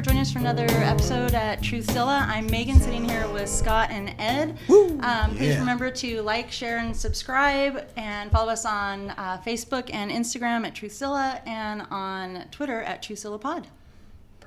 For joining us for another episode at Truthzilla. I'm Megan, sitting here with Scott and Ed. Um, please Yeah. remember to like, share, and subscribe, and follow us on uh, Facebook and Instagram at Truthzilla, and on Twitter at TruthzillaPod.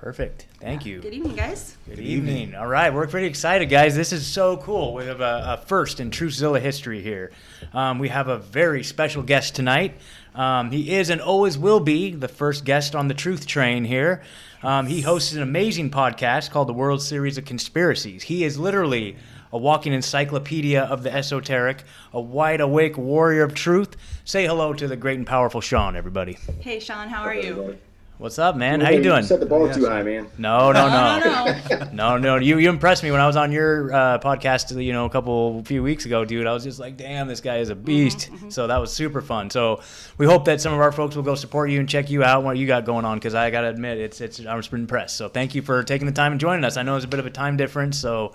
Perfect. Thank you. Good evening, guys. Good evening. All right, we're pretty excited, guys. This is so cool. We have a, a first in Truthzilla history here. Um, we have a very special guest tonight. Um, he is and always will be the first guest on the Truth Train here. Um, he hosts an amazing podcast called the World Series of Conspiracies. He is literally a walking encyclopedia of the esoteric, a wide awake warrior of truth. Say hello to the great and powerful Sean, everybody. Hey, Sean, how are you? What's up, man? How you doing? set the bar Yes. too high, man. No, no, No, no, no, no, no. You you impressed me when I was on your uh, podcast, you know, a couple few weeks ago, dude. I was just like, damn, this guy is a beast. So that was super fun. So we hope that some of our folks will go support you and check you out what you got going on because I gotta admit, it's it's I'm just impressed. So thank you for taking the time and joining us. I know it's a bit of a time difference, so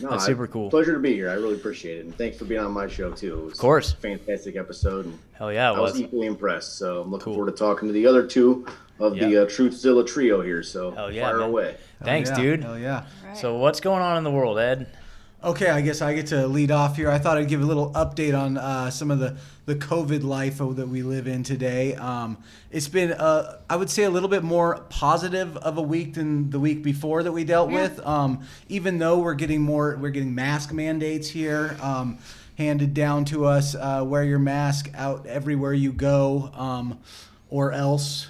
No, That's super cool. Pleasure to be here. I really appreciate it, and thanks for being on my show too. It was Of course. a fantastic episode. And hell yeah, it I was was. equally impressed. So I'm looking Cool. forward to talking to the other two of Yeah. the uh, Truthzilla trio here. So Hell yeah, fire man. away. Thanks, Hell yeah, dude. Hell yeah. Right. So what's going on in the world, Ed? Okay, I guess I get to lead off here. I thought I'd give a little update on uh, some of the, the COVID life that we live in today. Um, it's been, uh, I would say, a little bit more positive of a week than the week before that we dealt Yeah. with. Um, even though we're getting more, we're getting mask mandates here um, handed down to us. Uh, wear your mask out everywhere you go, um, or else.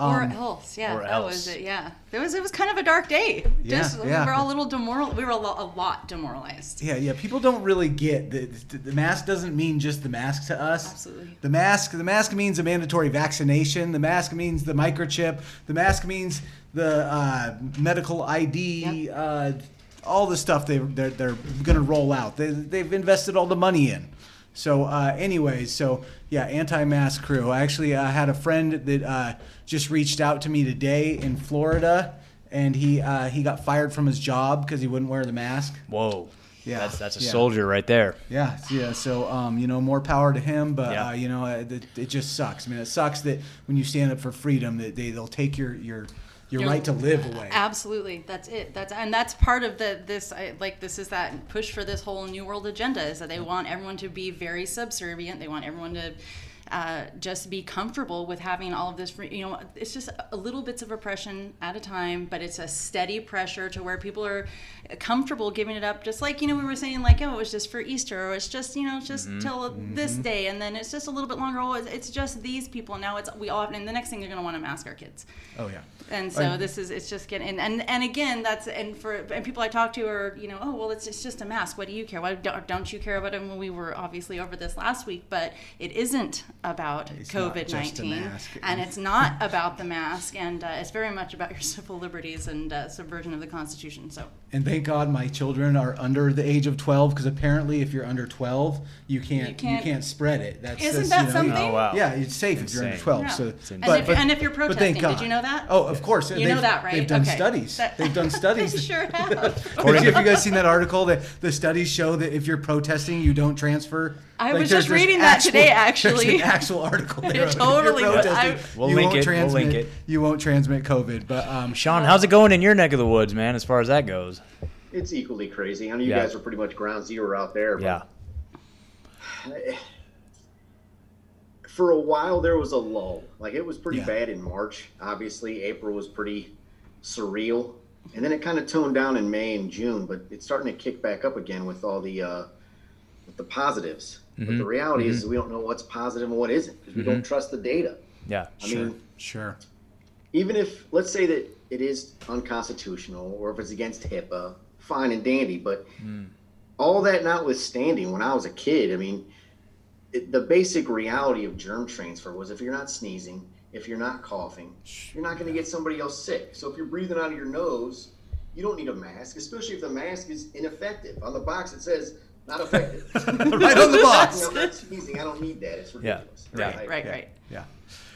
Or Um, else, yeah, or that else. was it. Yeah, it was. It was kind of a dark day. Yeah, Just yeah. we were all a little demoral. We were a, lo- a lot demoralized. Yeah, yeah. People don't really get that the, the mask doesn't mean just the mask to us. Absolutely. The mask, the mask means a mandatory vaccination. The mask means the microchip. The mask means the uh, medical ID. Yep. Uh, all the stuff they they're, they're going to roll out. They they've invested all the money in. So, uh, anyways, so yeah, anti-mask crew. I actually uh, had a friend that uh, just reached out to me today in Florida, and he uh, he got fired from his job because he wouldn't wear the mask. Whoa. Yeah, That's that's a yeah. soldier right there. Yeah, yeah. So, um, you know, more power to him. But Yeah. uh, you know, it, it- it just sucks. I mean, it sucks that when you stand up for freedom, that they they'll take your your your Your- right to live away. Absolutely, that's it. That's and that's part of the this I, like this is that push for this whole new world agenda is that they want everyone to be very subservient. They want everyone to uh, just be comfortable with having all of this. You know, it's just a little bits of oppression at a time, but it's a steady pressure to where people are comfortable giving it up. Just like you know we were saying, like oh, it was just for Easter, or it's just you know it's just till this day, and then it's just a little bit longer. Oh, it's, just these people. Now it's we all, and the next thing they're going to want to mask our kids oh yeah. and so Right. this is it's just getting and and again that's and for and people I talk to are you know oh well it's, it's just a mask what do you care why don't, don't you care about it when we were obviously over this last week but it isn't about COVID 19. and it's not about the mask and uh, it's very much about your civil liberties and uh, subversion of the Constitution so And thank God my children are under the age of twelve because apparently if you're under twelve, you can't you can't- can't, spread it. That's Isn't that's, that you know, something? Oh wow. Yeah, it's safe if you're under twelve. Yeah. So, insane. And if- and if you're protesting, thank did you know that? Oh, of course. You They've- know that, right? They've done Okay. studies. That- They've done studies. they sure have Have you guys seen that article that the studies show that if you're protesting, you don't transfer? I was just there's reading that today, actually. an actual article. There. If Totally. protesting, I- We'll you link won't it. We'll link it. You won't transmit COVID. But um, Sean, how's it going in your neck of the woods, man? As far as that goes. It's equally crazy. I know you Yeah. guys are pretty much ground zero out there. but Yeah. For a while, there was a lull. Like it was pretty Yeah. bad in March. Obviously, April was pretty surreal, and then it kind of toned down in May and June. But it's starting to kick back up again with all the uh, the positives. But Mm-hmm. the reality is, mm-hmm. we don't know what's positive and what isn't because we don't mm-hmm. trust the data. Yeah. I sure, mean, sure. even if let's say that it is unconstitutional or if it's against HIPAA, fine and dandy. But mm. all that notwithstanding, when I was a kid, I mean, it, the basic reality of germ transfer was if you're not sneezing, if you're not coughing, you're not going to get somebody else sick. So if you're breathing out of your nose, you don't need a mask, especially if the mask is ineffective. On the box it says not effective. right on the box. I'm not sneezing. I don't need that. It's Yeah. ridiculous. Yeah. right right right Yeah.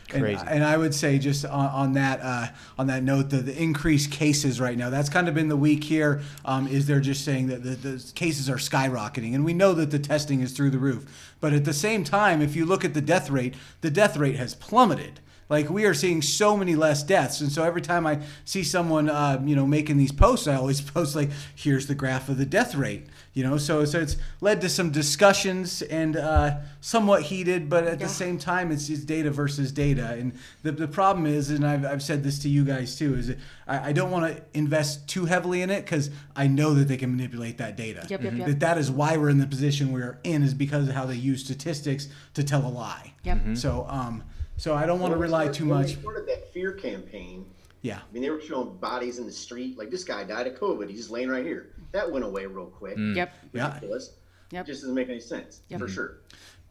Crazy. And, and I would say just on, on that uh, on that note, the, the increased cases right now. That's kind of been the week here. Um, is they're just saying that the, the cases are skyrocketing, and we know that the testing is through the roof. But at the same time, if you look at the death rate, the death rate has plummeted. Like we are seeing so many less deaths, and so every time I see someone, uh, you know, making these posts, I always post like, "Here's the graph of the death rate." You know, so so it's led to some discussions and uh, somewhat heated, but at the same time, it's, it's data versus data. And the, the problem is, and I've, I've said this to you guys too, is that I, I don't want to invest too heavily in it because I know that they can manipulate that data. Yep, yep, yep. That that is why we're in the position we're in is because of how they use statistics to tell a lie. Yep. Mm-hmm. So um, so I don't want to rely too much. We started that fear campaign. Yeah. I mean, they were showing bodies in the street. Like this guy died of COVID. He's just laying right here. That went away real quick. Yep. Yeah. Ridiculous. Yep. Just doesn't make any sense Yep. for sure.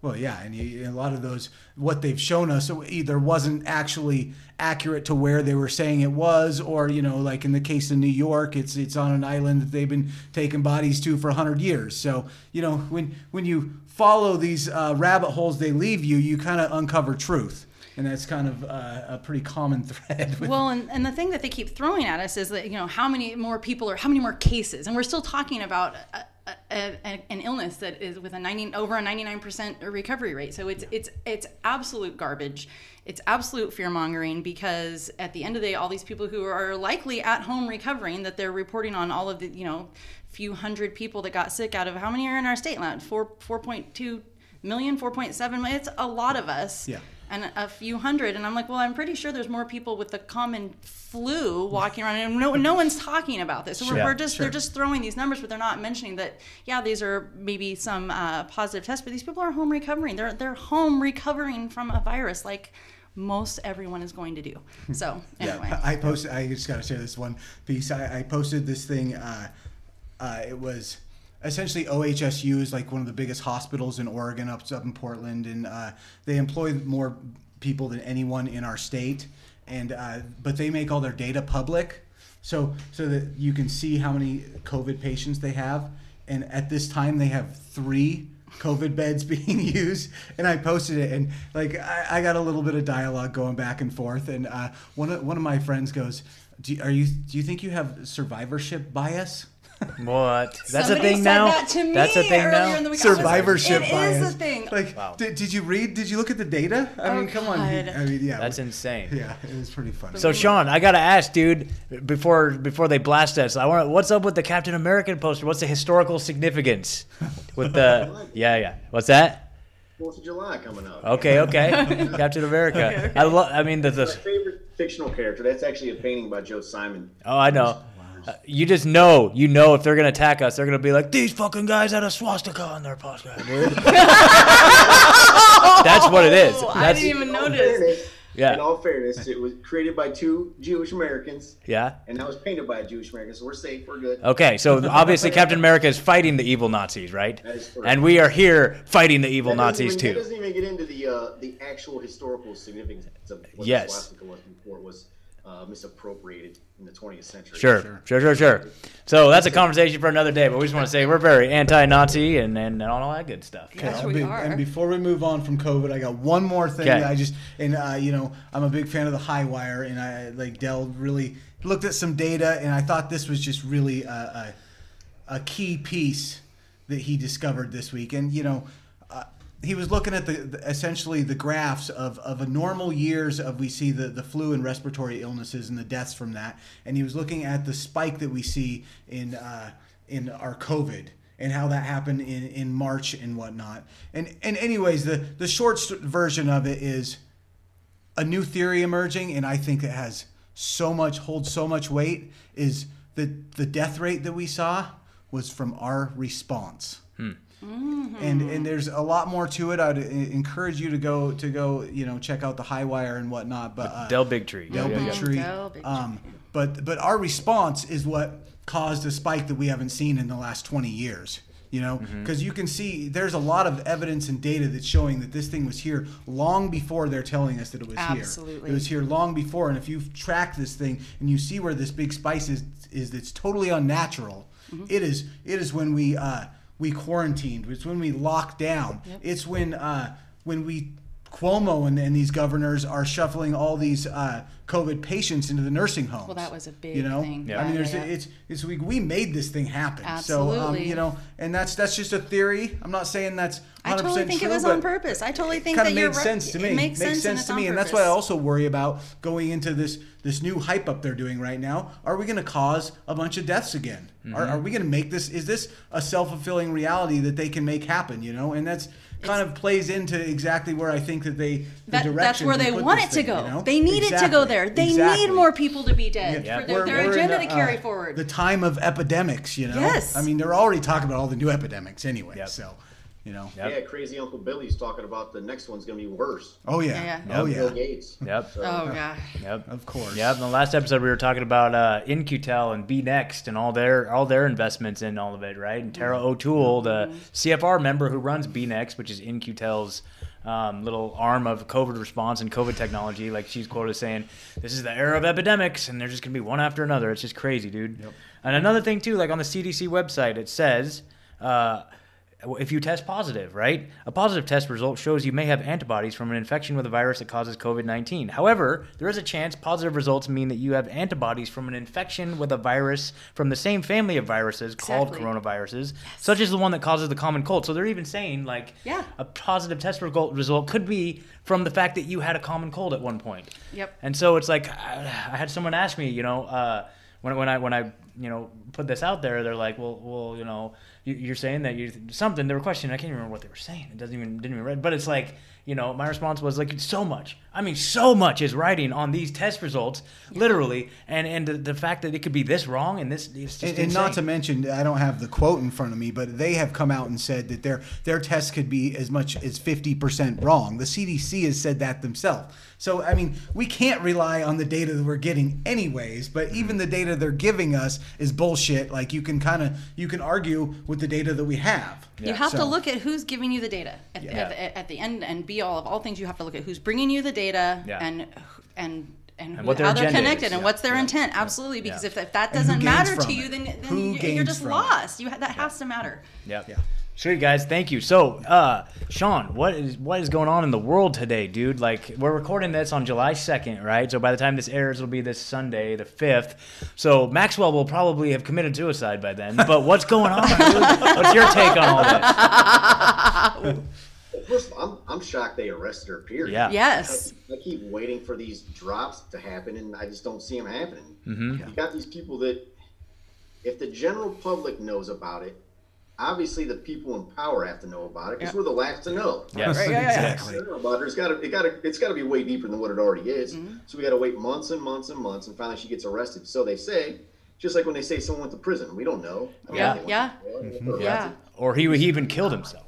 Well, yeah, and you, a lot of those, what they've shown us either wasn't actually accurate to where they were saying it was, or you know, like in the case of New York, it's it's on an island that they've been taking bodies to for hundred years. So you know, when when you follow these uh, rabbit holes they leave you, you kind of uncover truth, and that's kind of uh, a pretty common thread. With, Well, and, and the thing that they keep throwing at us is that, you know, how many more people or how many more cases? And we're still talking about a, a, a, an illness that is with a 90, over a 99% recovery rate. So it's, it's, it's absolute garbage. It's absolute fear mongering because at the end of the day, all these people who are likely at home recovering, that they're reporting on all of the, you know, few hundred people that got sick out of how many are in our state land? Four, 4.2 million, 4.7 million. It's a lot of us Yeah. And a few hundred and i'm like well i'm pretty sure there's more people with the common flu walking around and no, no one's talking about this so we're, Sure. we're just Sure. they're just throwing these numbers but they're not mentioning that yeah these are maybe some uh, positive tests but these people are home recovering they're they're home recovering from a virus like most everyone is going to do so anyway I I posted. I just got to share this one piece. I, I posted this thing. Uh, uh, it was essentially OHSU is like one of the biggest hospitals in Oregon, up up in Portland, and uh, they employ more people than anyone in our state. And uh, but they make all their data public, so so that you can see how many COVID patients they have. And at this time, they have three COVID beds being used, and I posted it, and like I, I got a little bit of dialogue going back and forth, and uh, one of one of my friends goes, do, "Are you? Do you think you have survivorship bias?" What? That's Somebody a thing said now. that to me That's a thing now. in the week. I was like, Survivorship it bias. is a thing Like, Wow. did, did you read? Did you look at the data? I Oh, mean, come on. God. I mean, yeah. That's insane. yeah, it was pretty funny. So Sean, I gotta ask, dude, before before they blast us, I want what's up with the Captain American poster? What's the historical significance with the? Yeah, yeah. What's that? Fourth of July coming up. Okay, okay. Captain America. I love. I mean, the, My the favorite fictional character. That's actually a painting by Joe Simon. oh, I know. Uh, you just know, you know, if they're gonna attack us, they're gonna be like, these fucking guys had a swastika on their podcast, dude. That's what it is. Oh, I didn't even notice. Yeah. In all fairness, it was created by two Jewish Americans, yeah. and that was painted by a Jewish American. So we're safe. We're good. Okay, so obviously Captain America is fighting the evil Nazis, right? That is correct. And we are here fighting the evil Nazis even, That doesn't even get into the uh, the actual historical significance of what Yes. the swastika was before it was uh, misappropriated in the 20th century. Sure, sure, sure, sure. So that's a conversation for another day. But we just want to say we're very anti-Nazi and, and all that good stuff. Yes, know? we Be- are. And before we move on from COVID, I got one more thing. Okay. that I just and uh, you know I'm a big fan of the high wire, and I like Del really looked at some data, and I thought this was just really a, a, a key piece that he discovered this week. And you know, he was looking at the, the essentially the graphs of, of a normal years of we see the, the flu and respiratory illnesses and the deaths from that, and he was looking at the spike that we see in uh, in our COVID and how that happened in, in March and whatnot. And and anyways, the the short version of it is a new theory emerging, and I think it has so much holds so much weight. Is that the death rate that we saw was from our response. And and there's a lot more to it. I'd e- encourage you to go to go you know check out the high wire and whatnot. But uh, Del Bigtree. Del Yeah, yeah, yeah. Bigtree. Del Bigtree. Um, but but our response is what caused a spike that we haven't seen in the last 20 years. You know, Mm-hmm. because you can see there's a lot of evidence and data that's showing that this thing was here long before they're telling us that it was here. Absolutely. It was here long before, and if you track this thing and you see where this big spice is, is it's totally unnatural. Mm-hmm. It is. It is when we uh, we quarantined. It's when we locked down. It's when uh, when we Cuomo and, and these governors are shuffling all these uh, COVID patients into the nursing homes. Well, that was a big you know? thing. Yeah. I mean, there's yeah, yeah. it's it's we, we made this thing happen. Absolutely. So um, you know, and that's that's just a theory. I'm not saying that's I totally 100% think it was on purpose. I totally think kind that of you're makes sense to me. It makes, sense, and to on me, and that's purpose. why I also worry about going into this this new hype up they're doing right now. Are we going to cause a bunch of deaths again? Mm-hmm. Are, are we going to make this? Is this a self fulfilling reality that they can make happen? You know, and that's kind of plays into exactly where I think that they the That, that's direction where they put want it to thing, go. you know? They need it to go there. They Exactly. need more people to be dead Yeah. for their, their agenda the, to carry uh, forward. The time of epidemics, you know. Yes. I mean, they're already talking about all the new epidemics anyway. Yep. So, you know. Yep. Yeah, crazy Uncle Billy's talking about the next one's going to be worse. Oh yeah. Yeah, yeah. Oh Bill yeah. Gates. Yep. So, oh god. Yep. Of course. Yep. In the last episode, we were talking about uh, In-Q-Tel and B Next and all their all their investments in all of it, right? And Tara O'Toole, the CFR member who runs B Next, which is In-Q-Tel's um, little arm of COVID response and COVID technology, like she's quoted as saying, "This is the era of epidemics, and they're just gonna be one after another." It's just crazy, dude. Yep. And another thing too, like on the CDC website, it says. Uh, if you test positive, right? A positive test result shows you may have antibodies from an infection with a virus that causes COVID 19. However, there is a chance positive results mean that you have antibodies from an infection with a virus from the same family of viruses called Exactly. coronaviruses, such as the one that causes the common cold. So they're even saying, like, Yeah. a positive test result, result could be from the fact that you had a common cold at one point. Yep. And so it's like I, I had someone ask me, you know, uh, when when I when I you know put this out there, they're like, well, well, you know, you, you're saying that you something. They were questioning. I can't remember what they were saying. It doesn't even didn't even read. But it's like, you know, my response was like, so much. I mean, so much is writing on these test results, literally, and and the, the fact that it could be this wrong and this it's just And, and not to mention, I don't have the quote in front of me, but they have come out and said that their their tests could be as much as fifty percent wrong. The CDC has said that themselves. So I mean, we can't rely on the data that we're getting anyways. But Mm-hmm. even the data they're giving us is bullshit. Like you can kind of you can argue with the data that we have. You have to look at who's giving you the data at, Yeah. at, at the end and be all of all things. You have to look at who's bringing you the data Yeah. and and and, who, what how they're connected is. and Yeah. what's their intent. Absolutely, because Yeah. if, if that doesn't matter to you, then, then you, you're just from it? lost. You ha- that has to matter. Yep. Yeah. Sure, guys, thank you. So, uh, Sean, what is what is going on in the world today, dude? Like, we're recording this on July second, right? So by the time this airs, it'll be this Sunday, the fifth. So Maxwell will probably have committed suicide by then. But what's going on. What's your take on all this? First of all, I'm, I'm shocked they arrested her, period. Yeah. Yes. I, I keep waiting for these drops to happen, and I just don't see them happening. Mm-hmm. You got these people that, if the general public knows about it, obviously the people in power have to know about it because Yeah. we're the last to know. Yes, Right, yeah, yeah, yeah. exactly. About it. It's got to, it got to, it's got to be way deeper than what it already is. Mm-hmm. So we got to wait months and months and months, and finally she gets arrested. So they say, just like when they say someone went to prison, we don't know. I mean, Yeah. Yeah. to jail, they Yeah. Or he, he even killed himself.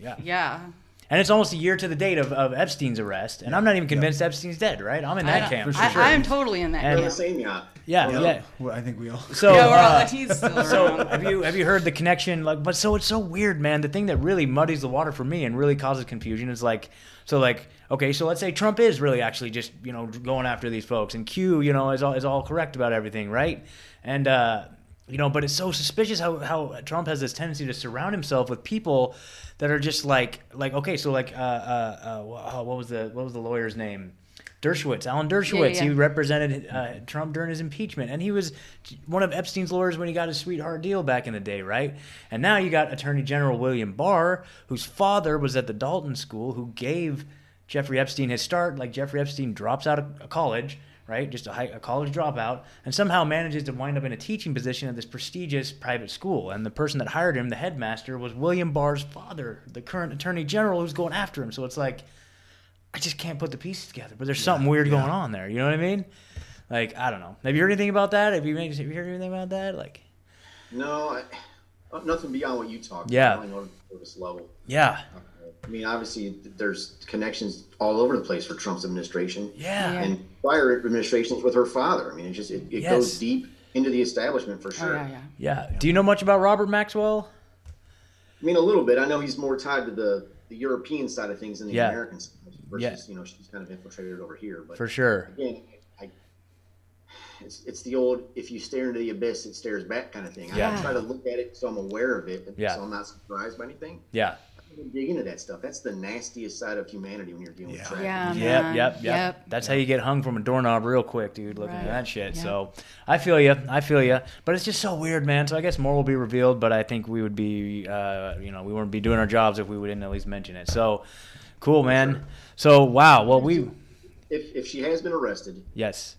Yeah. Yeah. And it's almost a year to the date of, of Epstein's arrest, and I'm not even convinced Epstein's dead, right? I'm in that I, camp. I, for sure. I am totally in that And- They're the camp. same yacht. yeah, Well, yeah. Well, I think we all. So, Yeah, we're all, uh, he's still So around. have you have you heard the connection? Like, but so it's so weird, man. The thing that really muddies the water for me and really causes confusion is like, so like, okay, so let's say Trump is really actually just you know going after these folks, and Q, you know, is all is all correct about everything, right? And uh, you know, but it's so suspicious how how Trump has this tendency to surround himself with people that are just like like okay, so like uh uh, uh what was the what was the lawyer's name? Dershowitz, Alan Dershowitz. yeah. He represented uh, Trump during his impeachment, and he was one of Epstein's lawyers when he got his sweetheart deal back in the day, right? And now you got Attorney General William Barr, whose father was at the Dalton School, who gave Jeffrey Epstein his start. Like Jeffrey Epstein drops out of college, right? Just a, high, a college dropout, and somehow manages to wind up in a teaching position at this prestigious private school. And the person that hired him, the headmaster, was William Barr's father, the current Attorney General who's going after him. So it's like. I just can't put the pieces together. But there's something weird going on there. You know what I mean? Like I don't know. Have you heard anything about that? Have you, have you heard anything about that? Like No, I, uh, nothing beyond what you talked Yeah. about. I only know level. yeah, I mean, obviously, there's connections all over the place for Trump's administration yeah, Yeah. and prior administrations with her father. I mean, it just it, it Yes. goes deep into the establishment for Oh, sure. yeah, yeah. yeah. Do you know much about Robert Maxwell? I mean, a little bit. I know he's more tied to the, the European side of things than the Yeah. American side versus Yeah. you know she's kind of infiltrated over here. But For sure. again, I, it's it's the old if you stare into the abyss, it stares back kind of thing. Yeah. I try to look at it so I'm aware of it, Yeah. so I'm not surprised by anything. Yeah, dig into that stuff. That's the nastiest side of humanity when you're dealing Yeah. with trafficking. Yeah, Yep, yep, yep, Yep. That's how you get hung from a doorknob real quick, dude. Looking at that shit. Yep. So I feel you. I feel you. But it's just so weird, man. So I guess more will be revealed. But I think we would be, uh, you know, we wouldn't be doing our jobs if we wouldn't at least mention it. So cool, man. So wow. Well, we If if she has been arrested, yes.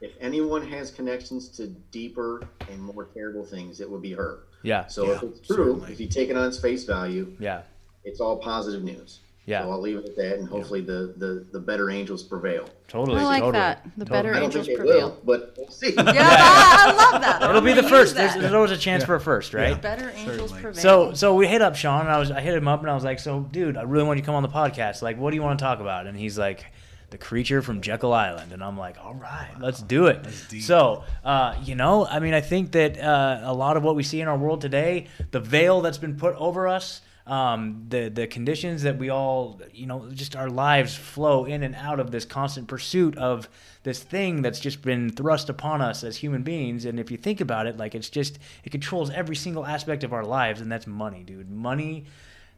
if anyone has connections to deeper and more terrible things, it would be her. Yeah. So if it's true, certainly. if you take it on its face value, Yeah. It's all positive news. Yeah. So I'll leave it at that, and hopefully the, the, the better angels prevail. Totally. I like totally. that. The Totally. better I don't angels think they prevail. will, but we'll see. Yeah, I, I love that. It'll be I'm the first. There's, there's always a chance for a first, right? better angels Certainly. prevail. So so we hit up Sean and I was I hit him up and I was like, so dude, I really want you to come on the podcast. Like, what do you want to talk about? And he's like, the creature from Jekyll Island. And I'm like, all right, let's do it. So uh, you know, I mean, I think that uh, a lot of what we see in our world today, the veil that's been put over us. Um, the the conditions that we all you know just our lives flow in and out of this constant pursuit of this thing that's just been thrust upon us as human beings. And if you think about it like it's just it controls every single aspect of our lives and that's money dude. Money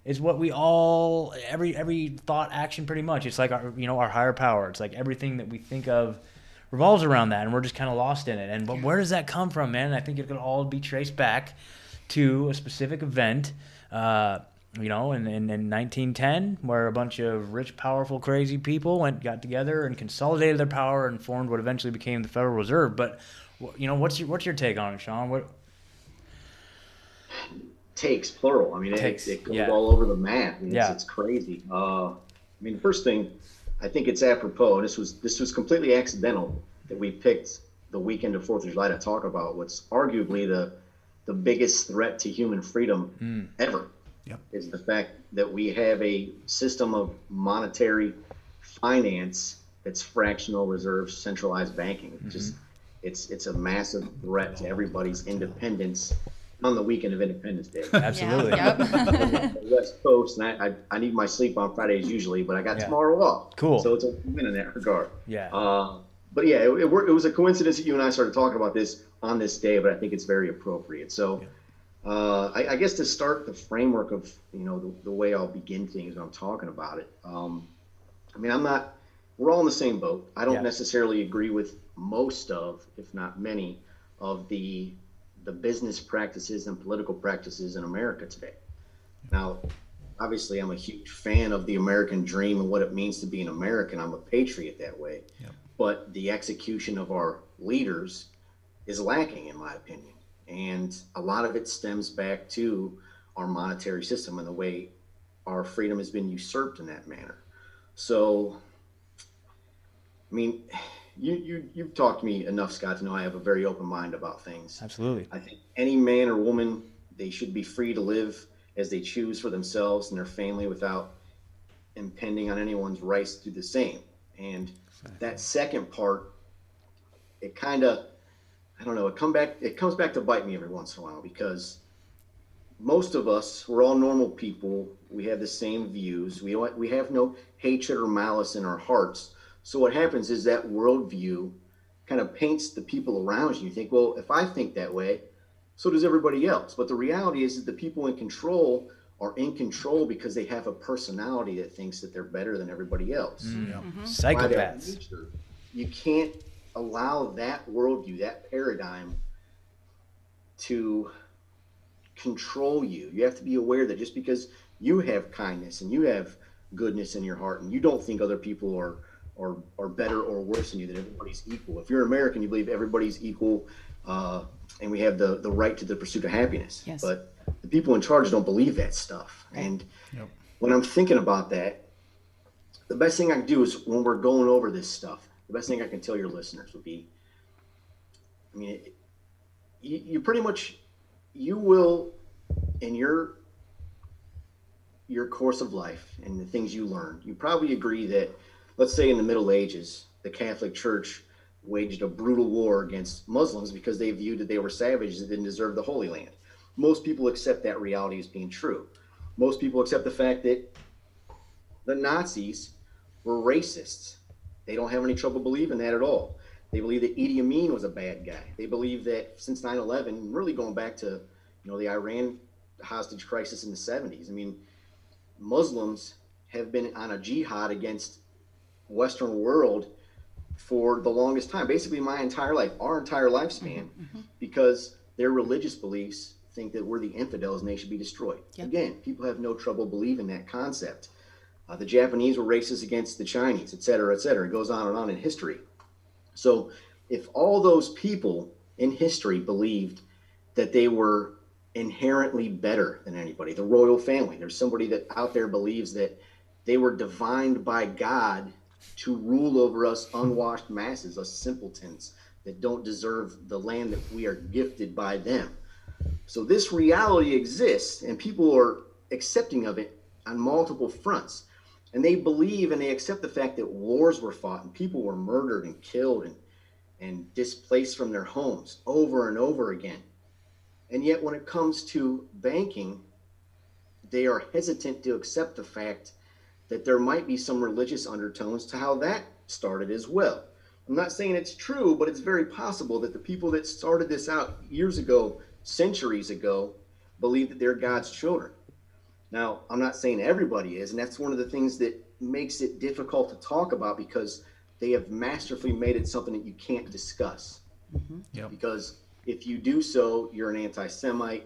is what we all every every thought action pretty much. It's like our you know our higher power. It's like everything that we think of revolves around that and we're just kind of lost in it. And but where does that come from man? I think it could all be traced back to a specific event uh, you know, in, in, in 1910, where a bunch of rich, powerful, crazy people went, got together and consolidated their power and formed what eventually became the Federal Reserve. But, you know, what's your what's your take on it, Sean? What? Takes plural. I mean, it, Takes, it goes yeah. all over the map. I mean, Yeah. it's, it's crazy. Uh, I mean, the first thing, I think it's apropos. And this was this was completely accidental that we picked the weekend of Fourth of July to talk about what's arguably the the biggest threat to human freedom ever. Yep. Is the fact that we have a system of monetary finance that's fractional reserve centralized banking. It's Just it's it's a massive threat to everybody's independence on the weekend of Independence Day. Absolutely. Yeah, yep. West Coast, and I, I, I need my sleep on Fridays usually, but I got Yeah. tomorrow off. Cool. So it's a win in that regard. Yeah. Uh, but yeah, it, it, it was a coincidence that you and I started talking about this on this day, but I think it's very appropriate. So uh, I, I guess to start the framework of you know the, the way I'll begin things when I'm talking about it. Um, I mean, I'm not. We're all in the same boat. I don't Yeah. necessarily agree with most of, if not many, of the the business practices and political practices in America today. Now, obviously, I'm a huge fan of the American dream and what it means to be an American. I'm a patriot that way. But the execution of our leaders is lacking, in my opinion. And a lot of it stems back to our monetary system and the way our freedom has been usurped in that manner. So, I mean, you, you, you've talked to me enough, Scott, to know I have a very open mind about things. Absolutely. I think any man or woman, they should be free to live as they choose for themselves and their family without impending on anyone's rights to do the same. And that second part, it kind of, I don't know, it come back, it comes back to bite me every once in a while because most of us, we're all normal people. We have the same views. We don't, we have no hatred or malice in our hearts. So what happens is that worldview kind of paints the people around you. You think, well, if I think that way, so does everybody else. But the reality is that the people in control are in control because they have a personality that thinks that they're better than everybody else. Mm-hmm. Mm-hmm. By their Psychopaths. nature, you can't allow that worldview, that paradigm, to control you. You have to be aware that just because you have kindness and you have goodness in your heart and you don't think other people are are, are better or worse than you, that everybody's equal. If you're American, you believe everybody's equal uh, and we have the, the right to the pursuit of happiness. Yes. But the people in charge don't believe that stuff. And when I'm thinking about that, the best thing I can do is when we're going over this stuff, the best thing I can tell your listeners would be, I mean, it, you, you pretty much, you will, in your your course of life and the things you learn, you probably agree that, let's say in the Middle Ages, the Catholic Church waged a brutal war against Muslims because they viewed that they were savages and didn't deserve the Holy Land. Most people accept that reality as being true. Most people accept the fact that the Nazis were racists. They don't have any trouble believing that at all. They believe that Idi Amin was a bad guy. They believe that since 9/11, really going back to you know the Iran hostage crisis in the 70s. I mean, Muslims have been on a jihad against Western world for the longest time, basically my entire life, our entire lifespan, mm-hmm. Mm-hmm. because their religious beliefs think that we're the infidels and they should be destroyed. Yep. Again, people have no trouble believing that concept. Uh, the Japanese were racist against the Chinese, et cetera, et cetera. It goes on and on in history. So, if all those people in history believed that they were inherently better than anybody, the royal family, there's somebody that out there believes that they were divined by God to rule over us unwashed masses, us simpletons that don't deserve the land that we are gifted by them. So this reality exists, and people are accepting of it on multiple fronts. And they believe and they accept the fact that wars were fought and people were murdered and killed and, and displaced from their homes over and over again. And yet, when it comes to banking, they are hesitant to accept the fact that there might be some religious undertones to how that started as well. I'm not saying it's true, but it's very possible that the people that started this out years ago, centuries ago, believe that they're God's children. Now, I'm not saying everybody is, and that's one of the things that makes it difficult to talk about because they have masterfully made it something that you can't discuss. Mm-hmm. Yep. Because if you do so, you're an anti-Semite.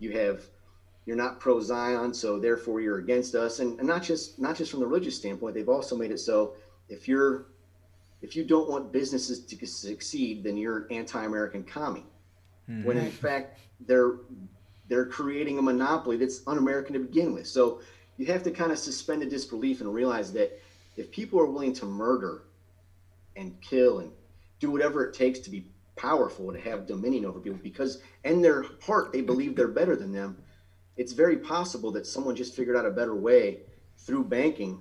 You have you're not pro Zion, so therefore you're against us. And, and not just not just from the religious standpoint, they've also made it so if you're if you don't want businesses to succeed, then you're anti-American commie. Hmm. When in fact they're they're creating a monopoly that's un-American to begin with. So you have to kind of suspend the disbelief and realize that if people are willing to murder and kill and do whatever it takes to be powerful to have dominion over people because in their heart they believe they're better than them it's very possible that someone just figured out a better way through banking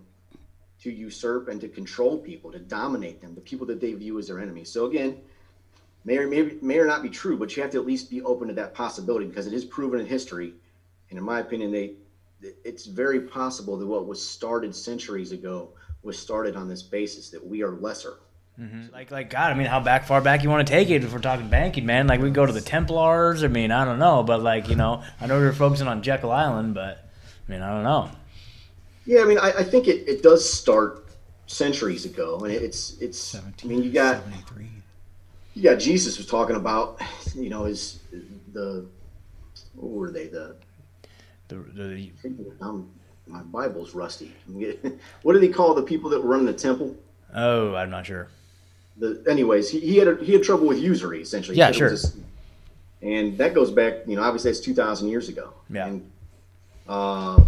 to usurp and to control people to dominate them the people that they view as their enemies so again may or may, may or not be true but you have to at least be open to that possibility because it is proven in history and in my opinion they it's very possible that what was started centuries ago was started on this basis that we are lesser mm-hmm. Like, like God, I mean, how back, far back you want to take it if we're talking banking, man? Like, we go to the Templars. I mean, I don't know, but like, you know, I know we are focusing on Jekyll Island, but I mean, I don't know. Yeah, I mean, I, I think it, it does start centuries ago, and it's it's. I mean, you got 73. you got Jesus was talking about, you know, his the what were they the The, the um, my Bible's rusty. what did he call the people that were running the temple? oh, I'm not sure. The anyways, he, he had a, he had trouble with usury essentially. Yeah, sure. and that goes back, you know, obviously it's two thousand years ago. Yeah. And uh,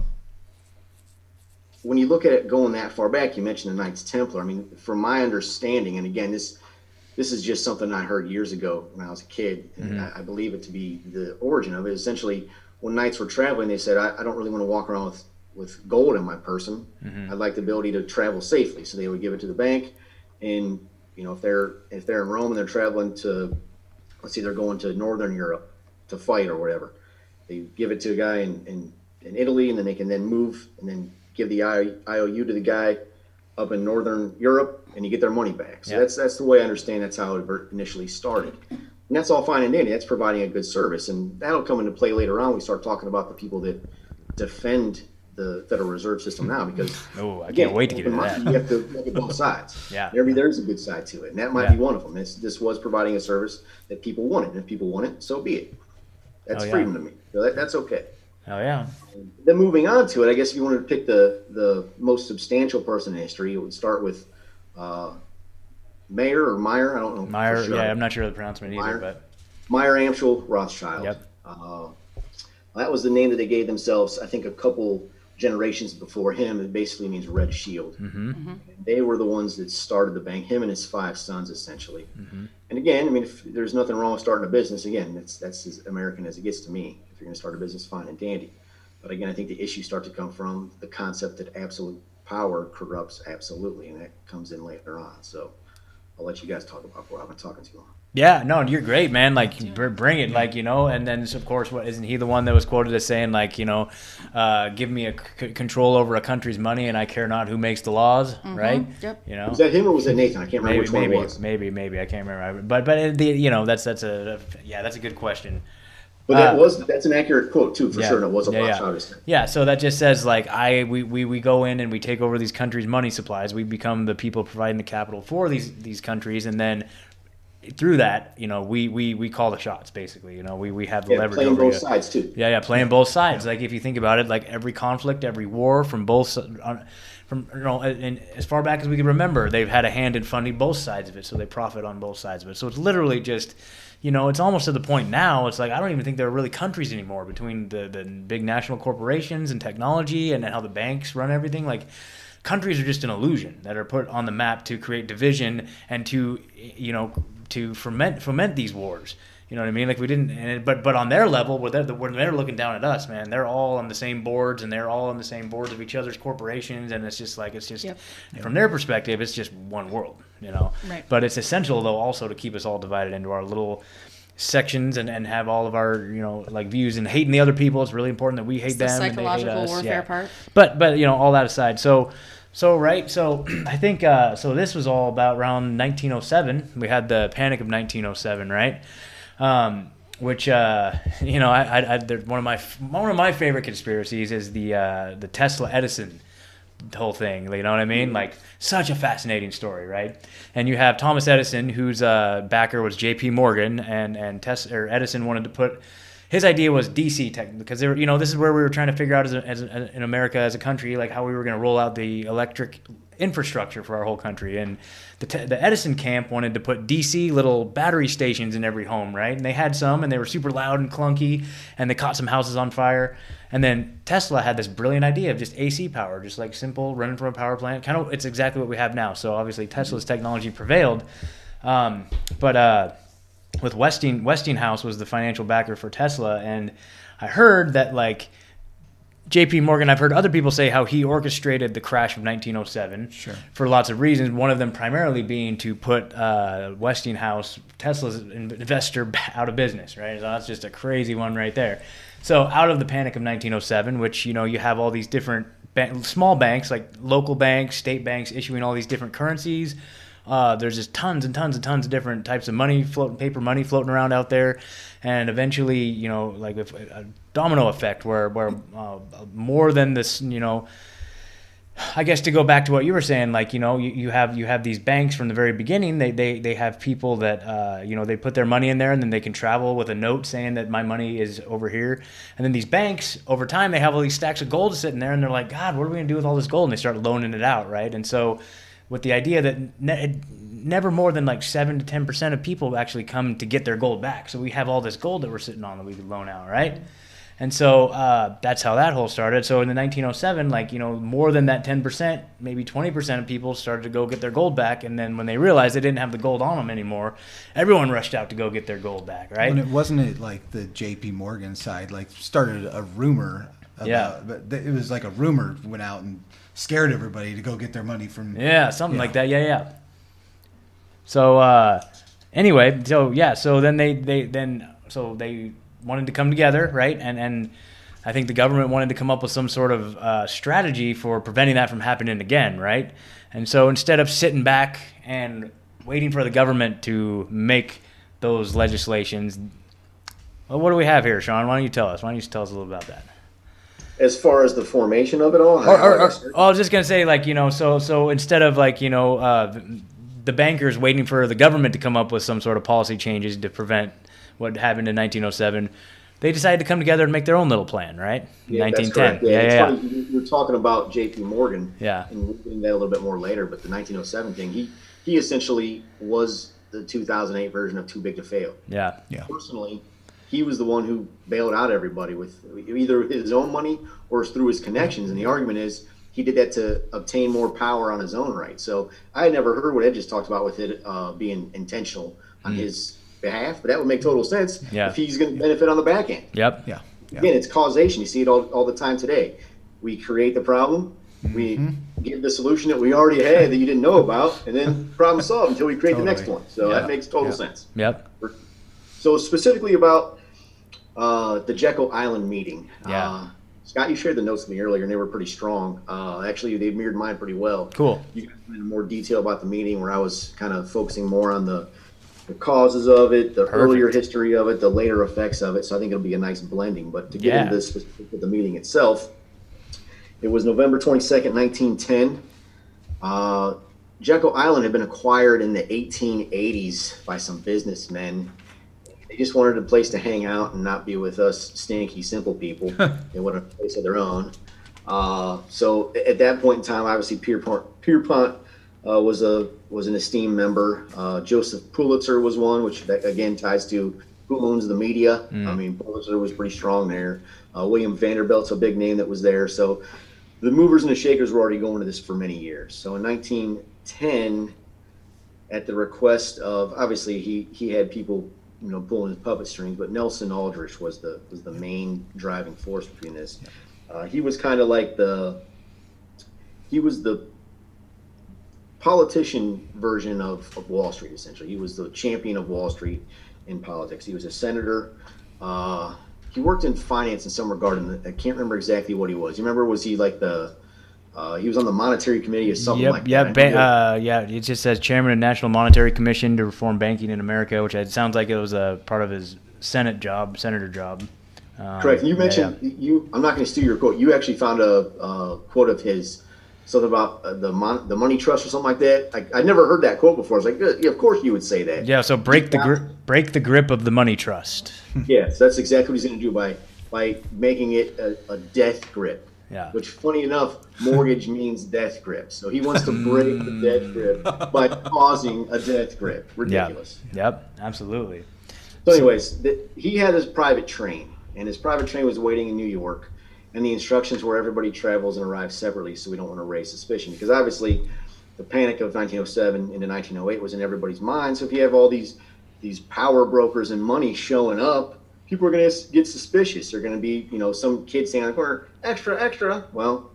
when you look at it going that far back, you mentioned the Knights Templar. I mean, from my understanding, and again, this this is just something I heard years ago when I was a kid, and Mm-hmm. I, I believe it to be the origin of it. Essentially, when knights were traveling, they said, I, I don't really want to walk around with, with gold in my person. Mm-hmm. I'd like the ability to travel safely. So they would give it to the bank. And, you know, if they're if they're in Rome and they're traveling to, let's say they're going to Northern Europe to fight or whatever, they give it to a guy in, in, in Italy, and then they can then move and then give the I, IOU to the guy up in Northern Europe, and you get their money back. So Yeah. that's that's the way I understand that's how it initially started. And that's all fine and dandy. That's providing a good service, and that'll come into play later on. We start talking about the people that defend the Federal Reserve System now, because Oh, I again, can't wait to get into that. You have to look at both sides. Yeah. Every there's a good side to it, and that might Yeah. be one of them. This this was providing a service that people wanted, and if people want it, so be it. That's Oh, yeah. freedom to me. So that, that's okay. Oh yeah. Then moving on to it, I guess if you wanted to pick the the most substantial person in history, it would start with uh, Mayer or Meyer. I don't know. Meyer. sure. Yeah, I'm not sure of the pronouncement either, Meyer. but Meyer Amschel Rothschild. Yep. Uh, that was the name that they gave themselves. I think a couple generations before him. It basically means red shield. Mm-hmm. They were the ones that started the bank. Him and his five sons, essentially. Mm-hmm. And again, I mean, if there's nothing wrong with starting a business. Again, that's that's as American as it gets to me. If you're going to start a business, fine and dandy. But again, I think the issues start to come from the concept that absolute power corrupts absolutely, and that comes in later on. So I'll let you guys talk about before I've been talking too long. Yeah, no, you're great, man. Like, br- bring it, like you know. And then, of course, what isn't he the one that was quoted as saying, like, you know, uh, give me a c- control over a country's money, and I care not who makes the laws, right? Yep. You know, Was that him or was that Nathan? I can't remember maybe, which one it was. maybe, maybe. I can't remember. But, but uh, the, you know, that's that's a yeah, that's a good question. But that Uh, was that's an accurate quote too, for Yeah. sure. And it was a Yeah, box yeah. artist. Yeah, so that just says like I we, we, we go in and we take over these countries' money supplies. We become the people providing the capital for these these countries, and then through that, you know, we we, we call the shots basically. You know, we, we have the Yeah, leverage playing both you. sides too. Yeah, yeah, playing both sides. Like if you think about it, like every conflict, every war from both from you know, and as far back as we can remember, they've had a hand in funding both sides of it, so they profit on both sides of it. So it's literally just, you know, it's almost to the point now. It's like I don't even think there are really countries anymore between the the big national corporations and technology and how the banks run everything. Like countries are just an illusion that are put on the map to create division and to you know to ferment foment these wars. You know what I mean? Like we didn't, and it, but but on their level, where they're when they're looking down at us, man, they're all on the same boards and they're all on the same boards of each other's corporations, and it's just like it's just Yep. from their perspective, it's just one world, you know. Right. But it's essential though also to keep us all divided into our little sections and, and have all of our you know like views and hating the other people. It's really important that we hate It's the them. and they hate psychological us. warfare Yeah. part. But but you know all that aside, so so right, so I think uh, so. This was all about around 1907. We had the Panic of 1907, right? Um, which uh, you know, I, I, I one of my one of my favorite conspiracies is the uh, the Tesla Edison whole thing. You know what I mean? Like such a fascinating story, right? And you have Thomas Edison, whose uh, backer was J.P. Morgan, and and Tes- or Edison wanted to put his idea was DC tech because they were, you know, this is where we were trying to figure out as, a, as a, in America as a country, like how we were going to roll out the electric infrastructure for our whole country. And the, the Edison camp wanted to put DC little battery stations in every home, right? And they had some, and they were super loud and clunky, and they caught some houses on fire. And then Tesla had this brilliant idea of just AC power, just like simple running from a power plant. Kind of, it's exactly what we have now. So obviously Tesla's technology prevailed, um, but. Uh, with Westing Westinghouse was the financial backer for Tesla, and I heard that like J.P. Morgan. I've heard other people say how he orchestrated the crash of 1907 Sure. for lots of reasons. One of them primarily being to put uh, Westinghouse, Tesla's investor, out of business. Right, so that's just a crazy one right there. So out of the panic of 1907, which you know you have all these different ba- small banks like local banks, state banks issuing all these different currencies. Uh, there's just tons and tons and tons of different types of money floating, paper money floating around out there, and eventually, you know, like if a domino effect where where uh, more than this, you know, I guess to go back to what you were saying, like you know, you, you have you have these banks from the very beginning. They they, they have people that uh, you know they put their money in there, and then they can travel with a note saying that my money is over here. And then these banks, over time, they have all these stacks of gold sitting there, and they're like, God, what are we gonna do with all this gold? And they start loaning it out, right? And so, with the idea that ne- never more than like seven to ten percent of people actually come to get their gold back. So we have all this gold that we're sitting on that we could loan out, right? And so uh, that's how that whole started. So in the 1907, like you know, more than that 10%, maybe 20% of people started to go get their gold back. And then when they realized they didn't have the gold on them anymore, everyone rushed out to go get their gold back, right? And it wasn't it like the J.P. Morgan side like started a rumor. About, Yeah. But th- it was like a rumor went out and scared everybody to go get their money from. Yeah, something like that. Yeah, yeah. So uh, anyway, so yeah, so then they they then so they wanted to come together, right? And and I think the government wanted to come up with some sort of uh, strategy for preventing that from happening again, right? And so instead of sitting back and waiting for the government to make those legislations, well, what do we have here, Sean? Why don't you tell us? Why don't you tell us a little about that? As far as the formation of it all, or, or, I or, oh, I was just gonna say, like you know, so so instead of like you know, uh, the bankers waiting for the government to come up with some sort of policy changes to prevent what happened in 1907, they decided to come together and make their own little plan, right? Yeah, that's 1910. correct. Yeah, it's yeah, funny, you- You're talking about J.P. Morgan. Yeah. And we'll get into that a little bit more later, but the 1907 thing, he he essentially was the 2008 version of Too Big to Fail. yeah, Yeah. Personally, he was the one who bailed out everybody with either his own money or through his connections. And the argument is he did that to obtain more power on his own right. So I had never heard what Ed just talked about with it uh, being intentional on his behalf, but that would make total sense. Yeah. if he's going to benefit on the back end. yep, Yeah. yeah. Again, it's causation. You see it all, all the time today. We create the problem, we Mm-hmm. give the solution that we already had that you didn't know about, and then problem solved until we create the next one. So Yeah. that makes total Yeah. sense. yep, So specifically about uh, the Jekyll Island meeting. Yeah. Uh, Scott, you shared the notes with me earlier, and they were pretty strong. Uh, actually, they mirrored mine pretty well. cool, You got into more detail about the meeting, where I was kind of focusing more on the the causes of it, the earlier history of it, the later effects of it. So I think it'll be a nice blending. But to get Yeah. into the specifics of the meeting itself, it was November 22nd, 1910. Uh, Jekyll Island had been acquired in the 1880s by some businessmen. They just wanted a place to hang out and not be with us stinky, simple people. they wanted a place of their own. Uh, so at that point in time, obviously Pierpont, Pierpont uh, was a was an esteemed member. Uh, Joseph Pulitzer was one, which that, again ties to who owns the media. I mean, Pulitzer was pretty strong there. Uh, William Vanderbilt's a big name that was there. So the movers and the shakers were already going to this for many years. So in 1910, at the request of obviously he he had people you know pulling his puppet strings, but Nelson Aldrich was the was the main driving force between this. Uh, he was kind of like the he was the politician version of, of Wall Street essentially. He was the champion of Wall Street in politics. He was a senator. Uh, he worked in finance in some regard, and I can't remember exactly what he was. You remember? Was he like the uh, he was on the monetary committee or something Yep, like yep, that? ba- uh, yeah. It just says chairman of National Monetary Commission to reform banking in America, which it sounds like it was a part of his Senate job, senator job. Um, Correct. You yeah, mentioned you. I'm not going to steal your quote. You actually found a, a quote of his, something about uh, the mon, the money trust or something like that. I, I never heard that quote before. I was like, yeah, of course you would say that. Yeah, so break the Yeah. grip, break the grip of the money trust. Yes, that's exactly what he's going to do by by making it a, a death grip. Yeah. Which, funny enough, mortgage means death grip. So he wants to break the death grip by causing a death grip. Ridiculous. Yeah. Yep. Absolutely. So, anyways, the, he had his private train, and his private train was waiting in New York, and the instructions were everybody travels and arrives separately, so we don't want to raise suspicion. Because obviously, the panic of 1907 into 1908 was in everybody's mind. So if you have all these these power brokers and money showing up, people are going to get suspicious. They're going to be, you know, some kid standing on the corner, extra, extra. Well,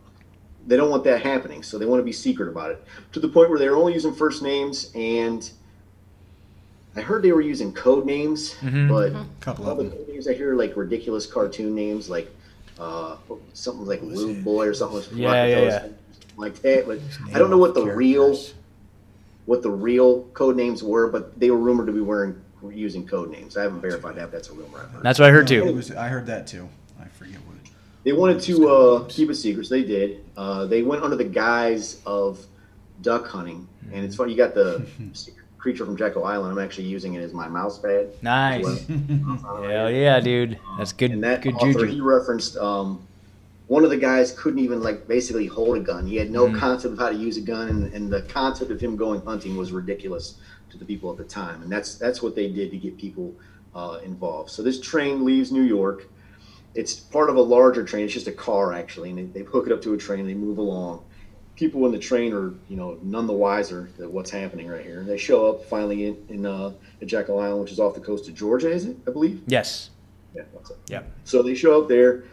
they don't want that happening, so they want to be secret about it to the point where they're only using first names and. I heard they were using code names, Mhm. but a couple of the code names I hear like ridiculous cartoon names, like uh, something like was Boy or something Yeah, yeah, yeah. like that. But I don't know what the real what the real code names were, but they were rumored to be wearing using code names. I haven't verified that. But that's a rumor. I've heard. That's what I heard too. it was- I heard that too. I forget what. They wanted to uh, keep it secret, so they did. Uh, they went under the guise of duck hunting, and it's funny. You got the creature from Jekyll Island. I'm actually using it as my mouse pad. Nice. well. Hell yeah, dude. That's good. And that good author, juju. he referenced um, one of the guys couldn't even like basically hold a gun. He had no Mm-hmm. concept of how to use a gun, and, and the concept of him going hunting was ridiculous to the people at the time. And that's that's what they did to get people uh, involved. So this train leaves New York. It's part of a larger train. It's just a car actually, and they, they hook it up to a train. and They move along. People in the train are, you know, none the wiser that what's happening right here. And they show up finally in, in uh, at Jekyll Island, which is off the coast of Georgia, is it? I believe. yes. Yeah. Yep. So they show up there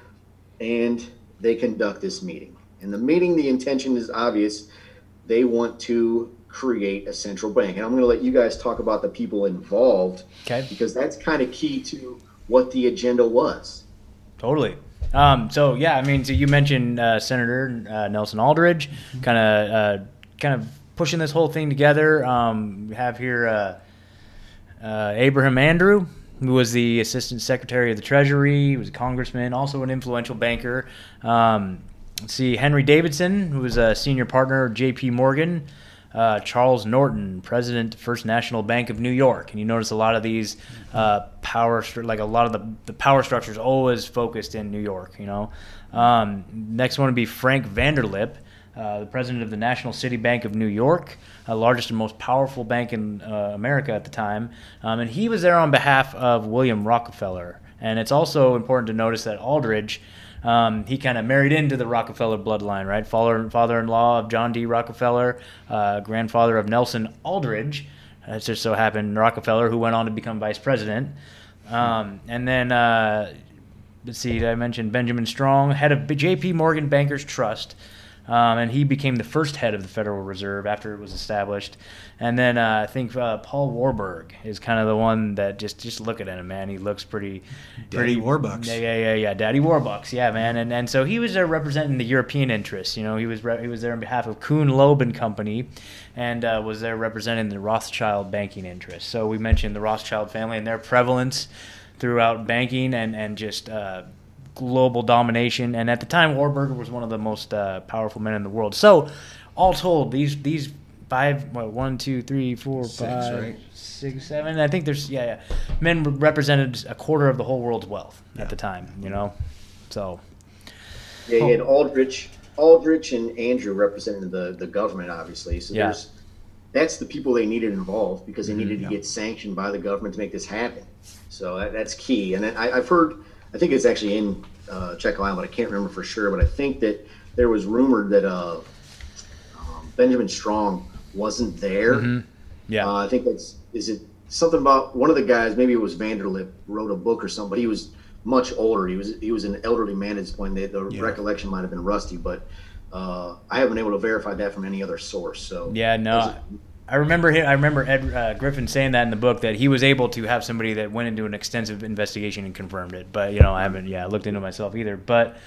and they conduct this meeting. And the meeting, the intention is obvious. They want to create a central bank. And I'm going to let you guys talk about the people involved Okay. because that's kind of key to what the agenda was. Totally. Um, so yeah, I mean, so you mentioned uh, Senator uh, Nelson Aldrich, kind of, uh, kind of pushing this whole thing together. Um, we have here uh, uh, Abraham Andrew, who was the Assistant Secretary of the Treasury. He was a congressman, also an influential banker. Um, let's see, Henry Davidson, who was a senior partner of J.P. Morgan. Uh, Charles Norton, President, First National Bank of New York, and you notice a lot of these uh, power, like a lot of the, the power structures, always focused in New York. You know, um, next one would be Frank Vanderlip, uh, the president of the National City Bank of New York, uh, largest and most powerful bank in uh, America at the time. Um, and he was there on behalf of William Rockefeller. And it's also important to notice that Aldrich, um, he kind of married into the Rockefeller bloodline, right? Father, father-in-law of John D. Rockefeller, uh, grandfather of Nelson Aldrich. It just so happened Rockefeller, who went on to become vice president. Um, and then uh, let's see, I mention Benjamin Strong, head of J.P. Morgan Bankers Trust. Um, and he became the first head of the Federal Reserve after it was established. And then uh, I think uh, Paul Warburg is kind of the one that just just looking at him, man. He looks pretty, Daddy pretty Warbucks. Yeah, yeah, yeah, yeah. Daddy Warbucks, yeah, man. And and so he was there representing the European interests. You know, he was re- he was there on behalf of Kuhn Loeb and Company, and uh, was there representing the Rothschild banking interests. So we mentioned the Rothschild family and their prevalence throughout banking and and just. Global domination, and at the time, Warburg was one of the most uh, powerful men in the world. So, all told, these these five, what, one, two, three, four, Six, five, right? six, seven. I think there's yeah, yeah. Men represented a quarter of the whole world's wealth Yeah. at the time. You know, so Yeah, you had Aldrich, Aldrich and Andrew representing the, the government, obviously. So Yeah. there's that's the people they needed involved because they needed yeah. to get sanctioned by the government to make this happen. So that, that's key. And then I, I've heard, I think it's actually in uh, Jekyll Island, but I can't remember for sure. But I think that there was rumored that uh, um, Benjamin Strong wasn't there. yeah, Uh, I think that's is it something about one of the guys. Maybe it was Vanderlip wrote a book or something, but he was much older. He was he was an elderly man at this point. The, the Yeah. recollection might have been rusty, but uh, I haven't been able to verify that from any other source. So yeah. No, I remember him, I remember Ed uh, Griffin saying that in the book that he was able to have somebody that went into an extensive investigation and confirmed it. But you know, I haven't yeah looked into myself either. But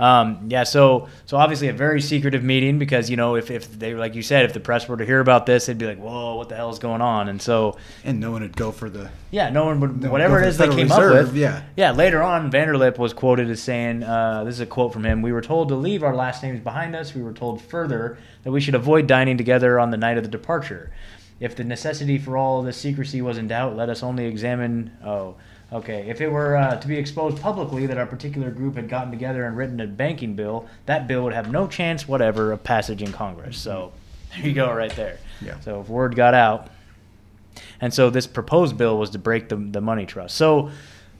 um, yeah, so so obviously a very secretive meeting because you know if, if they like you said if the press were to hear about this they'd be like whoa what the hell is going on and so And no one would go for the. yeah no one would No, whatever go it is they came Reserve, up with yeah. yeah later on Vanderlip was quoted as saying uh, this is a quote from him we were told to leave our last names behind us we were told further that we should avoid dining together on the night of the departure if the necessity for all this secrecy was in doubt let us only examine oh Okay, if it were uh, to be exposed publicly that our particular group had gotten together and written a banking bill, that bill would have no chance whatever of passage in Congress. So there you go, right there. Yeah. So if word got out, and so this proposed bill was to break the, the money trust. So,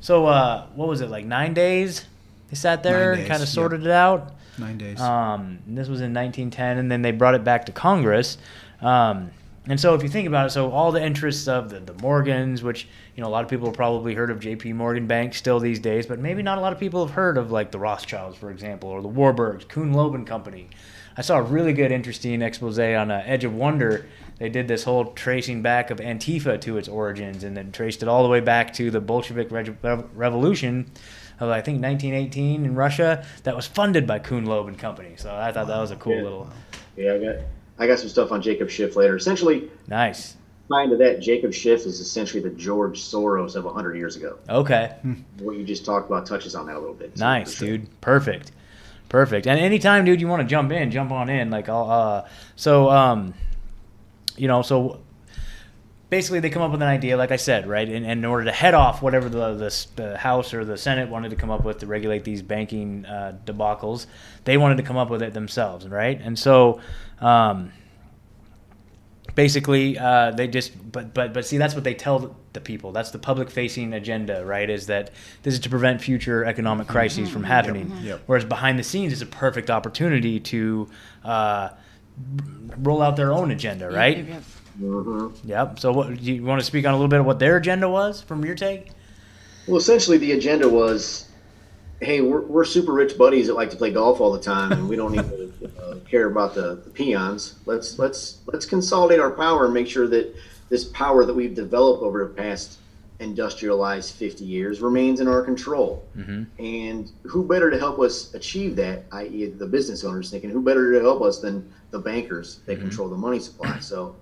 so uh, what was it like nine days? They sat there and kind of sorted it out. Nine days. Um, and this was in 1910, and then they brought it back to Congress. Um, and so, if you think about it, so all the interests of the, the Morgans, which you know a lot of people have probably heard of J.P. Morgan Bank still these days, but maybe not a lot of people have heard of like the Rothschilds, for example, or the Warburgs, Kuhn Loeb and Company. I saw a really good, interesting expose on uh, Edge of Wonder. They did this whole tracing back of Antifa to its origins, and then traced it all the way back to the Bolshevik Reg- Rev- Revolution of I think 1918 in Russia that was funded by Kuhn Loeb and Company. So I thought that was a cool Yeah. little yeah, I got I got some stuff on Jacob Schiff later. Essentially, nice. Tying to that, Jacob Schiff is essentially the George Soros of hundred years ago. Okay, What you just talked about touches on that a little bit. So, nice, sure. dude. Perfect, perfect. And anytime, dude, you want to jump in, jump on in. Like, I'll, uh, so um, you know, so basically they come up with an idea, like I said, right? And, and in order to head off whatever the, the the House or the Senate wanted to come up with to regulate these banking uh, debacles, they wanted to come up with it themselves, right? And so. Um, basically uh, they just but but but see that's what they tell the people. That's the public facing agenda right is that this is to prevent future economic crises from happening. Yep. whereas behind the scenes is a perfect opportunity to uh, roll out their own agenda right? Yep, yep. Mhm. yep. So what do you want to speak on a little bit of what their agenda was from your take? Well, essentially, the agenda was, hey, we're, we're super rich buddies that like to play golf all the time, and we don't even uh, care about the, the peons. Let's let's let's consolidate our power and make sure that this power that we've developed over the past industrialized 50 years remains in our control. And who better to help us achieve that, i.e., the business owners thinking, who better to help us than the bankers that control the money supply? So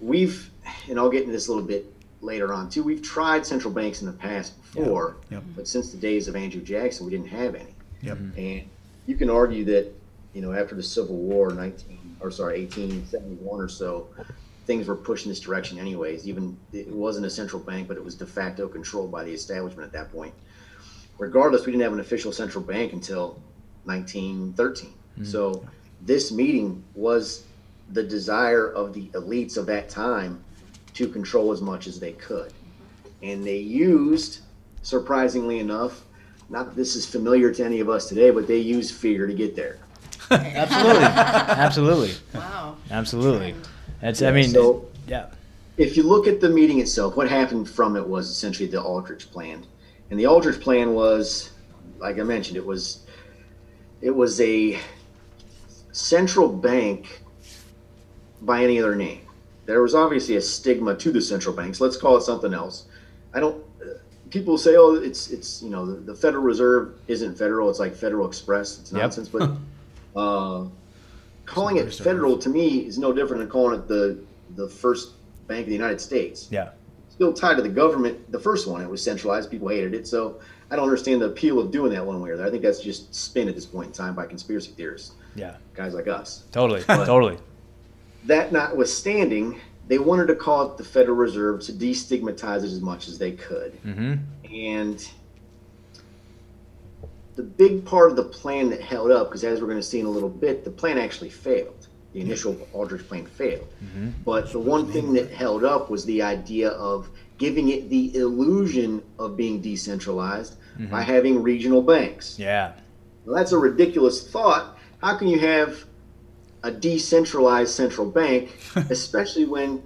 we've, and I'll get into this a little bit later on too, we've tried central banks in the past before, Yep. but since the days of Andrew Jackson, we didn't have any. Yep. Mm-hmm. And you can argue that, you know, after the Civil War, 19 or sorry, 1871 or so, things were pushed in this direction anyways. Even it wasn't a central bank, but it was de facto controlled by the establishment at that point. Regardless, we didn't have an official central bank until 1913. Mm-hmm. So this meeting was the desire of the elites of that time to control as much as they could. And they used, surprisingly enough, not that this is familiar to any of us today, but they used fear to get there. absolutely absolutely Wow. absolutely that's i mean so- yeah if you look at the meeting itself, what happened from it was essentially the Aldrich plan, and the Aldrich plan was, like I mentioned, it was, it was a central bank by any other name. There was obviously a stigma to the central banks. Let's call it something else. I don't. People say, "Oh, it's it's you know the, the Federal Reserve isn't federal. It's like Federal Express. It's Yep. nonsense." But uh, calling it federal to me is no different than calling it the the first bank of the United States Yeah. still tied to the government. The first one, it was centralized. People hated it. So I don't understand the appeal of doing that one way or the other. I think that's just spin at this point in time by conspiracy theorists, Yeah. guys like us. Totally. totally. That notwithstanding, they wanted to call it the Federal Reserve to destigmatize it as much as they could. Mm-hmm. And the big part of the plan that held up, because as we're going to see in a little bit, the plan actually failed. The initial Aldrich plan failed. But the one thing that held up was the idea of giving it the illusion of being decentralized by having regional banks. Yeah. Well, that's a ridiculous thought. How can you have a decentralized central bank, especially when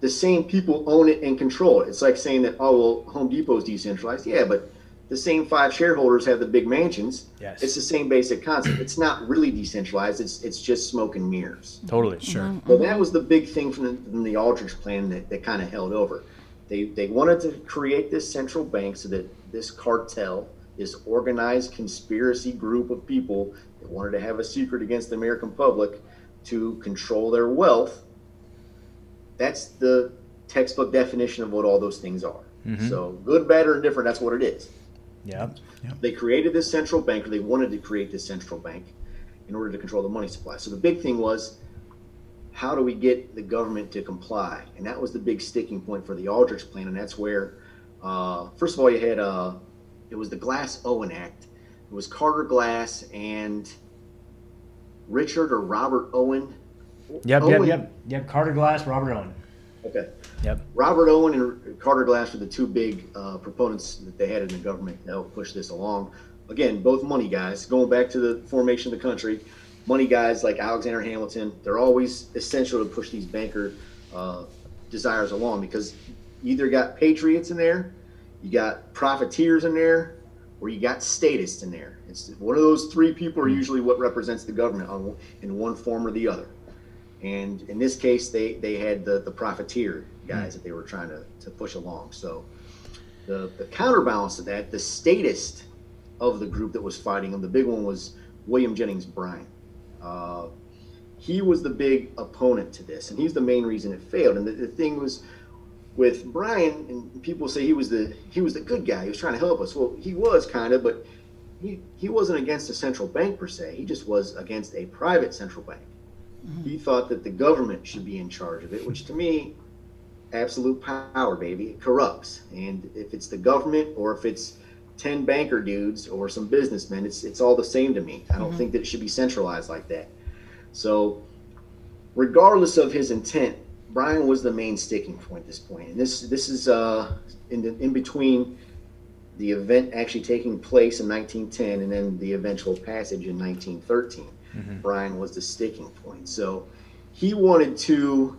the same people own it and control it? It's like saying that, oh, well, Home Depot is decentralized. Yeah, but the same five shareholders have the big mansions. Yes. It's the same basic concept. It's not really decentralized. It's it's just smoke and mirrors. Totally. Sure. Mm-hmm. So that was the big thing from the, from the Aldrich plan that, that kind of held over. They, they wanted to create this central bank so that this cartel, this organized conspiracy group of people that wanted to have a secret against the American public to control their wealth. That's the textbook definition of what all those things are. So good, bad, or indifferent, that's what it is. Yep. They created this central bank, or they wanted to create this central bank in order to control the money supply. So the big thing was, how do we get the government to comply? And that was the big sticking point for the Aldrich plan, and that's where, uh, first of all, you had uh, it was the Glass Owen Act. It was Carter Glass and Richard or Robert Owen. Yep. Yep. Owen- Yep. Yep. Carter Glass, Robert Owen. Okay. Yep. Robert Owen and Carter Glass were the two big uh, proponents that they had in the government to help push this along. Again, both money guys. Going back to the formation of the country, money guys like Alexander Hamilton, they're always essential to push these banker uh, desires along because you either got patriots in there, you got profiteers in there, or you got statists in there. It's one of those three people are hmm. usually what represents the government on, in one form or the other. And in this case, they, they had the, the profiteer guys hmm. that they were trying to, to push along. So the, the counterbalance to that, the statist of the group that was fighting them, the big one was William Jennings Bryan. Uh, he was the big opponent to this, and he's the main reason it failed. And the, the thing was with Bryan, and people say he was the he was the good guy. He was trying to help us. Well, he was kind of, but he he wasn't against a central bank per se. He just was against a private central bank. Mm-hmm. He thought that the government should be in charge of it, which to me, absolute power, baby, it corrupts. And if it's the government or if it's ten banker dudes or some businessmen, it's it's all the same to me. I don't mm-hmm. think that it should be centralized like that. So, regardless of his intent, Bryan was the main sticking point at this point. And this this is uh, in the, in between the event actually taking place in 1910 and then the eventual passage in 1913. Bryan was the sticking point. So he wanted to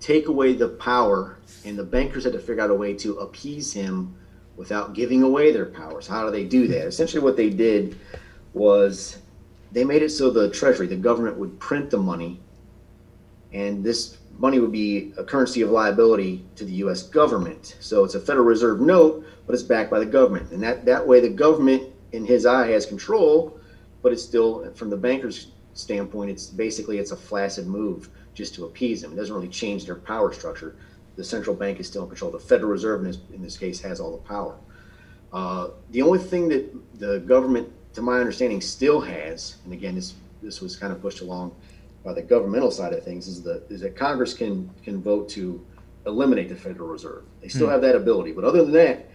take away the power, and the bankers had to figure out a way to appease him without giving away their powers. How do they do that? Essentially, what they did was they made it so the treasury, the government, would print the money, and this money would be a currency of liability to the U.S. government. So it's a Federal Reserve note, but it's backed by the government, and that that way the government, in his eye, has control, but it's still, from the banker's standpoint, it's basically it's a flaccid move just to appease them. It doesn't really change their power structure. The central bank is still in control. The Federal Reserve, in this, in this case, has all the power. Uh, the only thing that the government, to my understanding, still has, and again, this this was kind of pushed along by the governmental side of things, is that is that Congress can can vote to eliminate the Federal Reserve. They still have that ability, but other than that,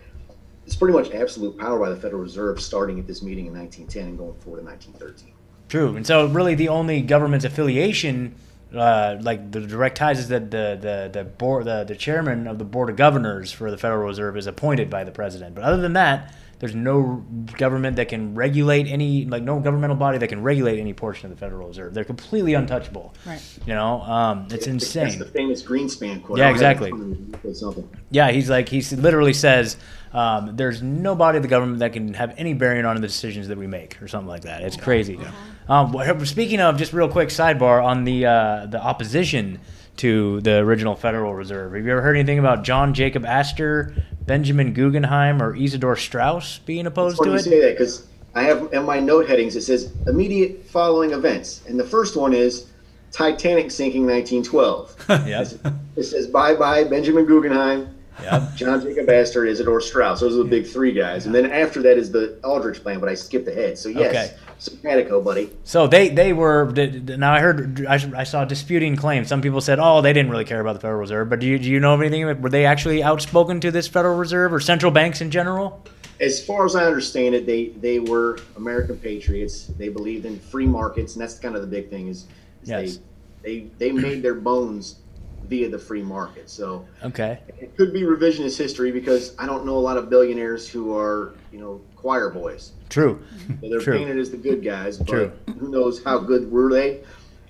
it's pretty much absolute power by the Federal Reserve, starting at this meeting in 1910 and going forward to 1913. True. And so, really, the only government affiliation, uh, like the direct ties, is that the the the board, the, the chairman of the board of governors for the Federal Reserve is appointed by the president. But other than that, there's no government that can regulate any, like no governmental body that can regulate any portion of the Federal Reserve. They're completely untouchable. Right. You know, um, it's That's insane. the famous Greenspan quote. Yeah, I don't have it exactly. in front of me, but Something. Yeah, he's like he literally says, um, "There's nobody in the government that can have any bearing on the decisions that we make," or something like that. It's crazy. Um, speaking of, just real quick sidebar on the uh, the opposition to the original Federal Reserve. Have you ever heard anything about John Jacob Astor, Benjamin Guggenheim, or Isidor Straus being opposed Funny to you it? say that because I have in my note headings it says immediate following events, and the first one is Titanic sinking 1912. Yep. it says bye bye Benjamin Guggenheim, Yep. John Jacob Astor, Isidor Straus. Those are the big three guys, and then after that is the Aldrich plan, but I skipped ahead. So yes, Okay. Simpatico, buddy. So they they were now I heard I, I saw disputing claims. Some people said, oh, they didn't really care about the Federal Reserve. But do you do you know of anything? Were they actually outspoken to this Federal Reserve or central banks in general? As far as I understand it, they they were American patriots. They believed in free markets, and that's kind of the big thing is, is Yes. they, they they made their bones via the free market. So Okay. it could be revisionist history because I don't know a lot of billionaires who are you know choir boys. True. So they're True. painted as the good guys, but True. who knows how good were they?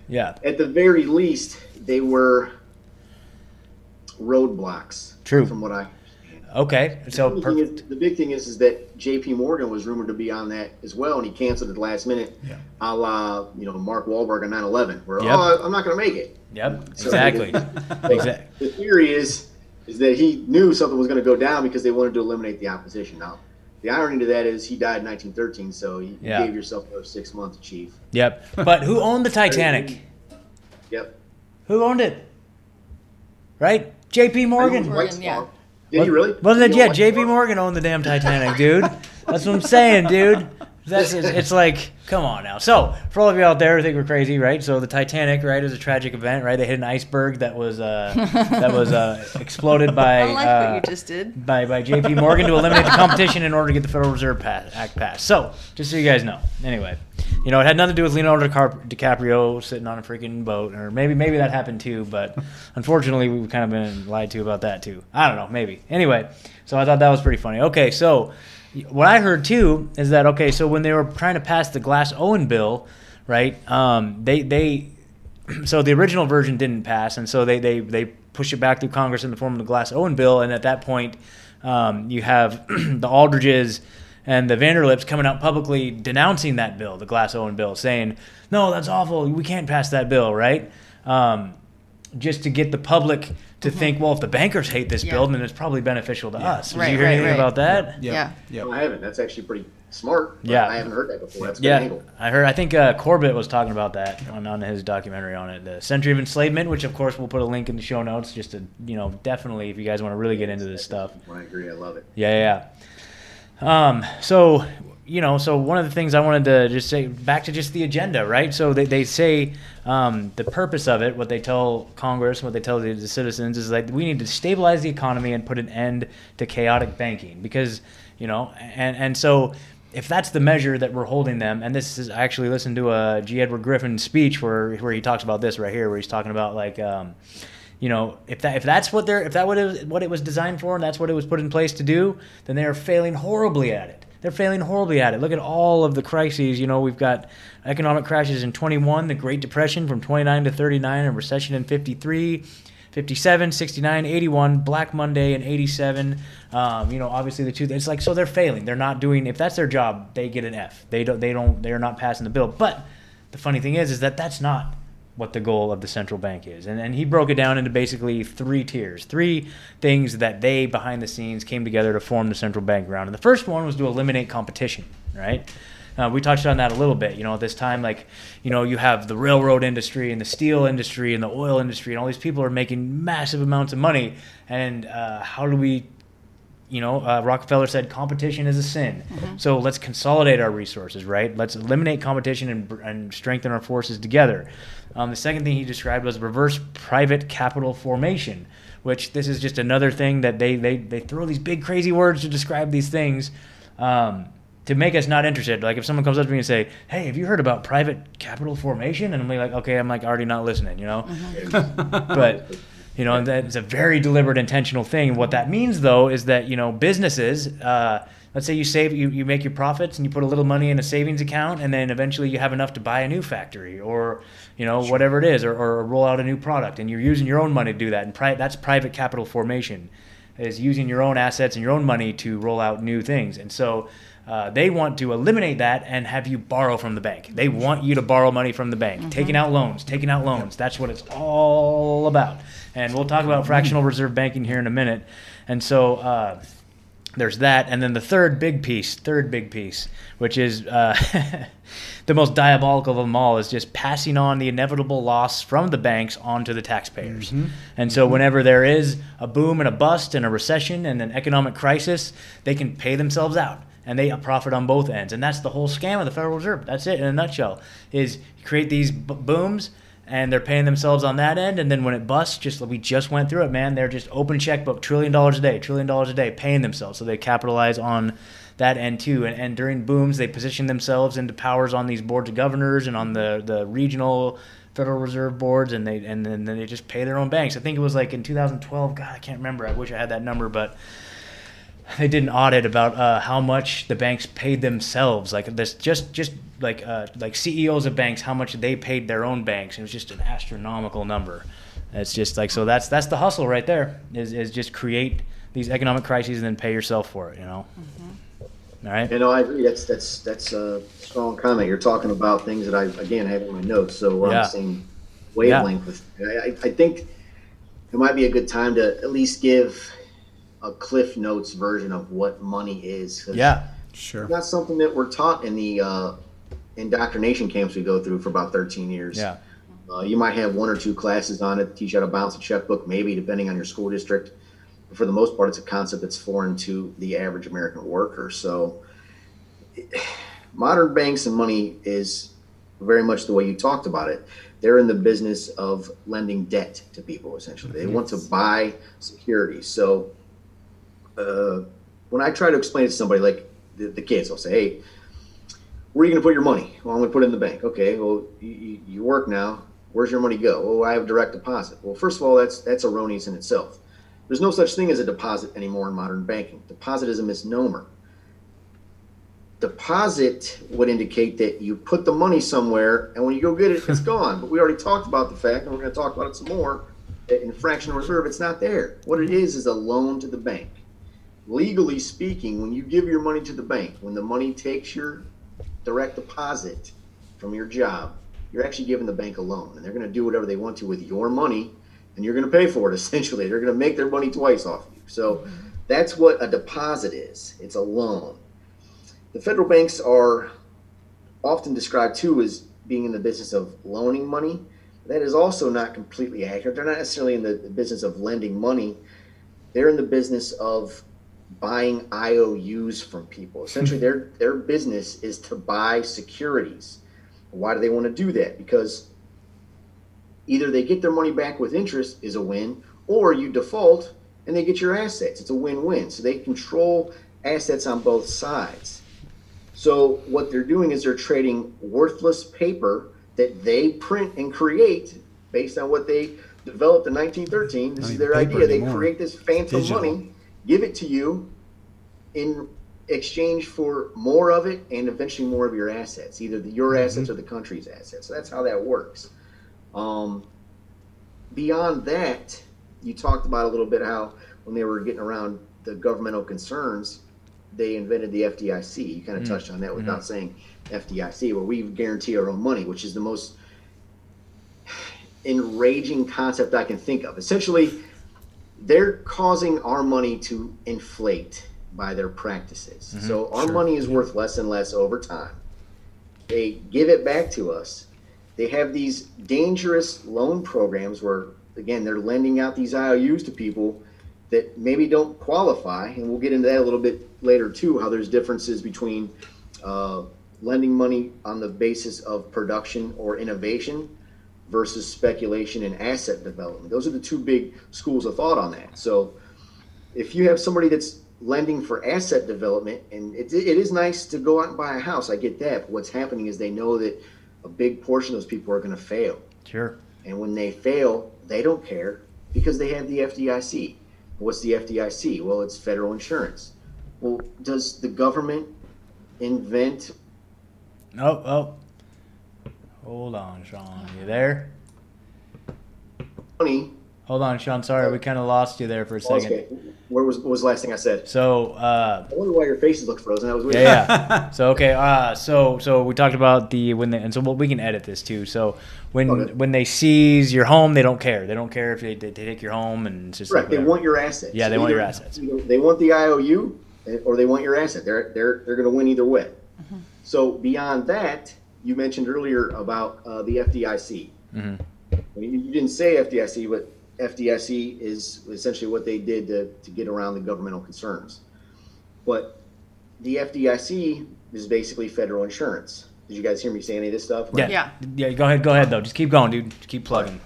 Yeah. At the very least, they were roadblocks. True. From what I Okay. So the, thing is, the big thing is, is that J.P. Morgan was rumored to be on that as well, and he canceled at the last minute, Yeah. a la you know Mark Wahlberg on 9/11, where Yep. oh I'm not going to make it. Yep. So- Exactly. So Exact- The theory is is that he knew something was going to go down because they wanted to eliminate the opposition. Now, the irony to that is he died in 1913, so you Yeah. gave yourself another six months, Chief. Yep. But who owned the Titanic? Yep. Who owned it? Right? J.P. Morgan. Morgan, yeah. Did he really? Wasn't it? Yeah. J.P. Morgan owned the damn Titanic, dude. That's what I'm saying, dude. That's it's, it's like, come on now. So, for all of you out there who think we're crazy, right? So the Titanic, right, is a tragic event, right? They hit an iceberg that was uh, that was uh, exploded by I like uh, what you just did. by, by J.P. Morgan to eliminate the competition in order to get the Federal Reserve pass, Act passed. So, just so you guys know. Anyway, you know, it had nothing to do with Leonardo DiCaprio sitting on a freaking boat, or maybe maybe that happened too. But unfortunately, we've kind of been lied to about that too. I don't know, maybe. Anyway, so I thought that was pretty funny. Okay, so what I heard too is that okay, so when they were trying to pass the Glass Owen bill, right? Um, they they so the original version didn't pass, and so they they they push it back through Congress in the form of the Glass Owen bill, and at that point, um, you have the Aldriches and the Vanderlips coming out publicly denouncing that bill, the Glass Owen bill, saying, "No, that's awful. We can't pass that bill." Right? Um, just to get the public to think, well, if the bankers hate this Yeah. bill, then it's probably beneficial to us. Did Right, you hear right, anything right. about that? Yep. Yeah. Yep. No, I haven't. That's actually pretty smart. Yeah. I haven't heard that before. That's a good Yeah, angle. I heard. I think uh, Corbett was talking about that on, on his documentary on it, the Century of Enslavement, which of course we'll put a link in the show notes, just to you know, definitely if you guys want to really get into this stuff. I agree. I love it. Yeah, yeah. yeah. Um, so you know, so one of the things I wanted to just say back to just the agenda, right? So they, they say um, the purpose of it, what they tell Congress, what they tell the, the citizens is like we need to stabilize the economy and put an end to chaotic banking because you know, and and so if that's the measure that we're holding them, and this is I actually listened to a G. Edward Griffin speech where where he talks about this right here, where he's talking about like. Um, you know, if that if that's what they're if that what it was, what it was designed for and that's what it was put in place to do, then they are failing horribly at it. They're failing horribly at it. Look at all of the crises. You know, we've got economic crashes in 21, the Great Depression from 29 to 39, a recession in 53, 57, 69, 81, Black Monday in 87. Um, you know, obviously the two. It's like so they're failing. They're not doing. If that's their job, they get an F. They don't. They don't. They are not passing the bill. But the funny thing is, is that that's not what the goal of the central bank is. And, and he broke it down into basically three tiers, three things that they behind the scenes came together to form the central bank around. And the first one was to eliminate competition, right? Uh, we touched on that a little bit. You know, at this time, like, you know, you have the railroad industry and the steel industry and the oil industry, and all these people are making massive amounts of money. And uh, how do we you know, uh, Rockefeller said competition is a sin. So let's consolidate our resources, right? Let's eliminate competition and, and strengthen our forces together. Um, the second thing he described was reverse private capital formation, which this is just another thing that they, they, they throw these big crazy words to describe these things um, to make us not interested. Like if someone comes up to me and say, "Hey, have you heard about private capital formation?" and I'm like, "Okay, I'm like already not listening," you know. but you know that's a very deliberate intentional thing. What that means though is that you know businesses uh, let's say you save you, you make your profits and you put a little money in a savings account and then eventually you have enough to buy a new factory or you know whatever it is or, or roll out a new product and you're using your own money to do that. And pri- that's private capital formation is using your own assets and your own money to roll out new things. And so uh, they want to eliminate that and have you borrow from the bank. They want you to borrow money from the bank, taking out loans, taking out loans. That's what it's all about. And we'll talk about fractional reserve banking here in a minute. And so uh, there's that. And then the third big piece, third big piece, which is uh, the most diabolical of them all, is just passing on the inevitable loss from the banks onto the taxpayers. And so whenever there is a boom and a bust and a recession and an economic crisis, they can pay themselves out and they profit on both ends. And that's the whole scam of the Federal Reserve. That's it in a nutshell. Is create these b- booms and they're paying themselves on that end, and then when it busts, just we just went through it, man. They're just open checkbook, trillion dollars a day, trillion dollars a day, paying themselves, so they capitalize on that end too. And, and during booms, they position themselves into powers on these boards of governors and on the the regional Federal Reserve boards, and they and then, then they just pay their own banks. I think it was like in 2012. God, I can't remember. I wish I had that number, but they did an audit about uh, how much the banks paid themselves. Like this, just just like uh, like CEOs of banks, how much they paid their own banks. It was just an astronomical number. It's just like so. That's that's the hustle right there. Is is just create these economic crises and then pay yourself for it. You know. All right. You know, I agree. That's that's that's a strong comment. You're talking about things that I again have in my notes, so we're on the same wavelength. With I, I I think it might be a good time to at least give a Cliff Notes version of what money is. Yeah. Sure. That's something that we're taught in the uh, indoctrination camps we go through for about 13 years. Yeah. Uh, you might have one or two classes on it, teach you how to balance a checkbook, maybe depending on your school district. But for the most part, it's a concept that's foreign to the average American worker. So, modern banks and money is very much the way you talked about it. They're in the business of lending debt to people, essentially. They want to buy securities. So, uh, when I try to explain it to somebody, like the, the kids, I'll say, hey, where are you going to put your money? Well, I'm going to put it in the bank. Okay, well, you, you- work now. Where's your money go? Oh, I have direct deposit. Well, first of all, that's that's erroneous in itself. There's no such thing as a deposit anymore in modern banking. Deposit is a misnomer. Deposit would indicate that you put the money somewhere, and when you go get it, it's gone. But we already talked about the fact, and we're going to talk about it some more. That in fractional reserve, it's not there. What it is is a loan to the bank. Legally speaking, when you give your money to the bank, when the money takes your direct deposit from your job, you're actually giving the bank a loan, and they're going to do whatever they want to with your money, and you're going to pay for it. Essentially, they're going to make their money twice off you. So mm-hmm. that's what a deposit is. It's a loan. The federal banks are often described too as being in the business of loaning money. That is also not completely accurate. They're not necessarily in the business of lending money. They're in the business of buying IOUs from people. Essentially, their their business is to buy securities. Why do they want to do that? Because either they get their money back with interest is a win, or you default and they get your assets. It's a win-win. So they control assets on both sides. So what they're doing is they're trading worthless paper that they print and create based on what they developed in 1913. This is their idea. They create this phantom Digital. money, give it to you in exchange for more of it and eventually more of your assets, either the, your Mm-hmm. assets or the country's assets. So that's how that works. Um, beyond that, you talked about a little bit how when they were getting around the governmental concerns, they invented the FDIC. You kind of Mm. touched on that without saying FDIC, where we guarantee our own money, which is the most enraging concept I can think of. Essentially, they're causing our money to inflate by their practices. So our money is worth less and less over time. They give it back to us. They have these dangerous loan programs where, again, they're lending out these IOUs to people that maybe don't qualify. And we'll get into that a little bit later, too, how there's differences between uh, lending money on the basis of production or innovation versus speculation and asset development. Those are the two big schools of thought on that. So if you have somebody that's lending for asset development, and it, it is nice to go out and buy a house, I get that. But what's happening is they know that a big portion of those people are going to fail. Sure. And when they fail, they don't care because they have the FDIC. What's the FDIC? Well, it's federal insurance. Well, does the government invent Oh, oh. Hold on, Sean. You there? money? Hold on, Sean. Sorry, we kind of lost you there for a second. Okay. Where was what was the last thing I said? So uh, I wonder why your faces look frozen. That was weird. yeah, yeah. So okay, uh, so so we talked about the when they and so well, we can edit this too. So when Okay. when they seize your home, they don't care. They don't care if they, they take your home and it's just Correct. like They want your assets. Yeah, they want your assets. They want the IOU, eh, or they want your asset. They're they're they're going to win either way. Mm-hmm. So beyond that, you mentioned earlier about uh, the FDIC. Mm-hmm. Well, You, you didn't say FDIC, but FDIC is essentially what they did to, to get around the governmental concerns. But the FDIC is basically federal insurance. Did you guys hear me say any of this stuff? Yeah. Yeah. yeah. Go ahead, go ahead though. Just keep going, dude. Just keep plugging.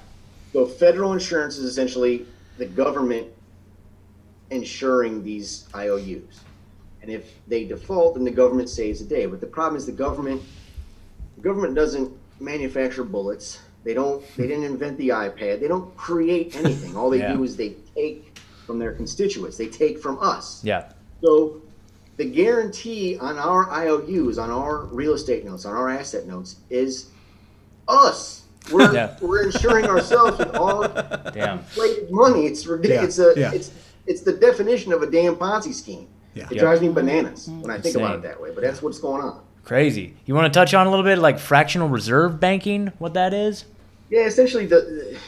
So federal insurance is essentially the government insuring these IOUs. And if they default, then the government saves the day. But the problem is the government the government doesn't manufacture bullets. They don't they didn't invent the iPad. They don't create anything. All they Yeah. do is they take from their constituents. They take from us. Yeah. So the guarantee on our IOUs, on our real estate notes, on our asset notes is us. We're, Yeah. we're insuring ourselves with our Damn. inflated money. It's ridiculous. It's a yeah. it's it's the definition of a damn Ponzi scheme. Yeah. It Yeah. drives me bananas when I think about it that way. But that's what's going on. Crazy. You want to touch on a little bit like fractional reserve banking? What that is? Yeah, essentially the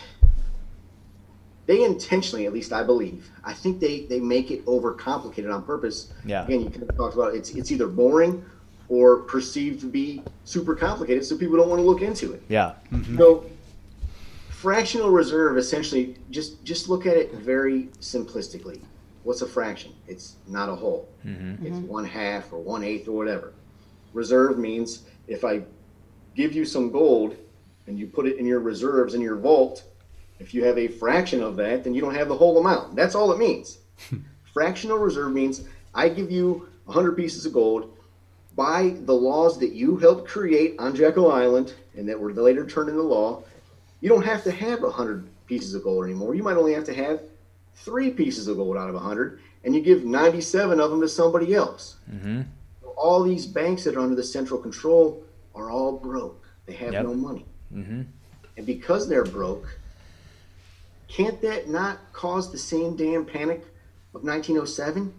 they intentionally, at least I believe, I think they they make it overcomplicated on purpose. Yeah. Again, you kind of talked about it's it's either boring or perceived to be super complicated, so people don't want to look into it. Yeah. Mm-hmm. So fractional reserve essentially just just look at it very simplistically. What's a fraction? It's not a whole. Mm-hmm. It's mm-hmm. one half or one eighth or whatever. Reserve means if I give you some gold and you put it in your reserves in your vault, if you have a fraction of that, then you don't have the whole amount. That's all it means. Fractional reserve means I give you 100 pieces of gold by the laws that you helped create on Jekyll Island and that were later turned into law. You don't have to have 100 pieces of gold anymore. You might only have to have three pieces of gold out of 100, and you give 97 of them to somebody else. Mm-hmm. All these banks that are under the central control are all broke. They have Yep. no money. Mm-hmm. And because they're broke, can't that not cause the same damn panic of 1907?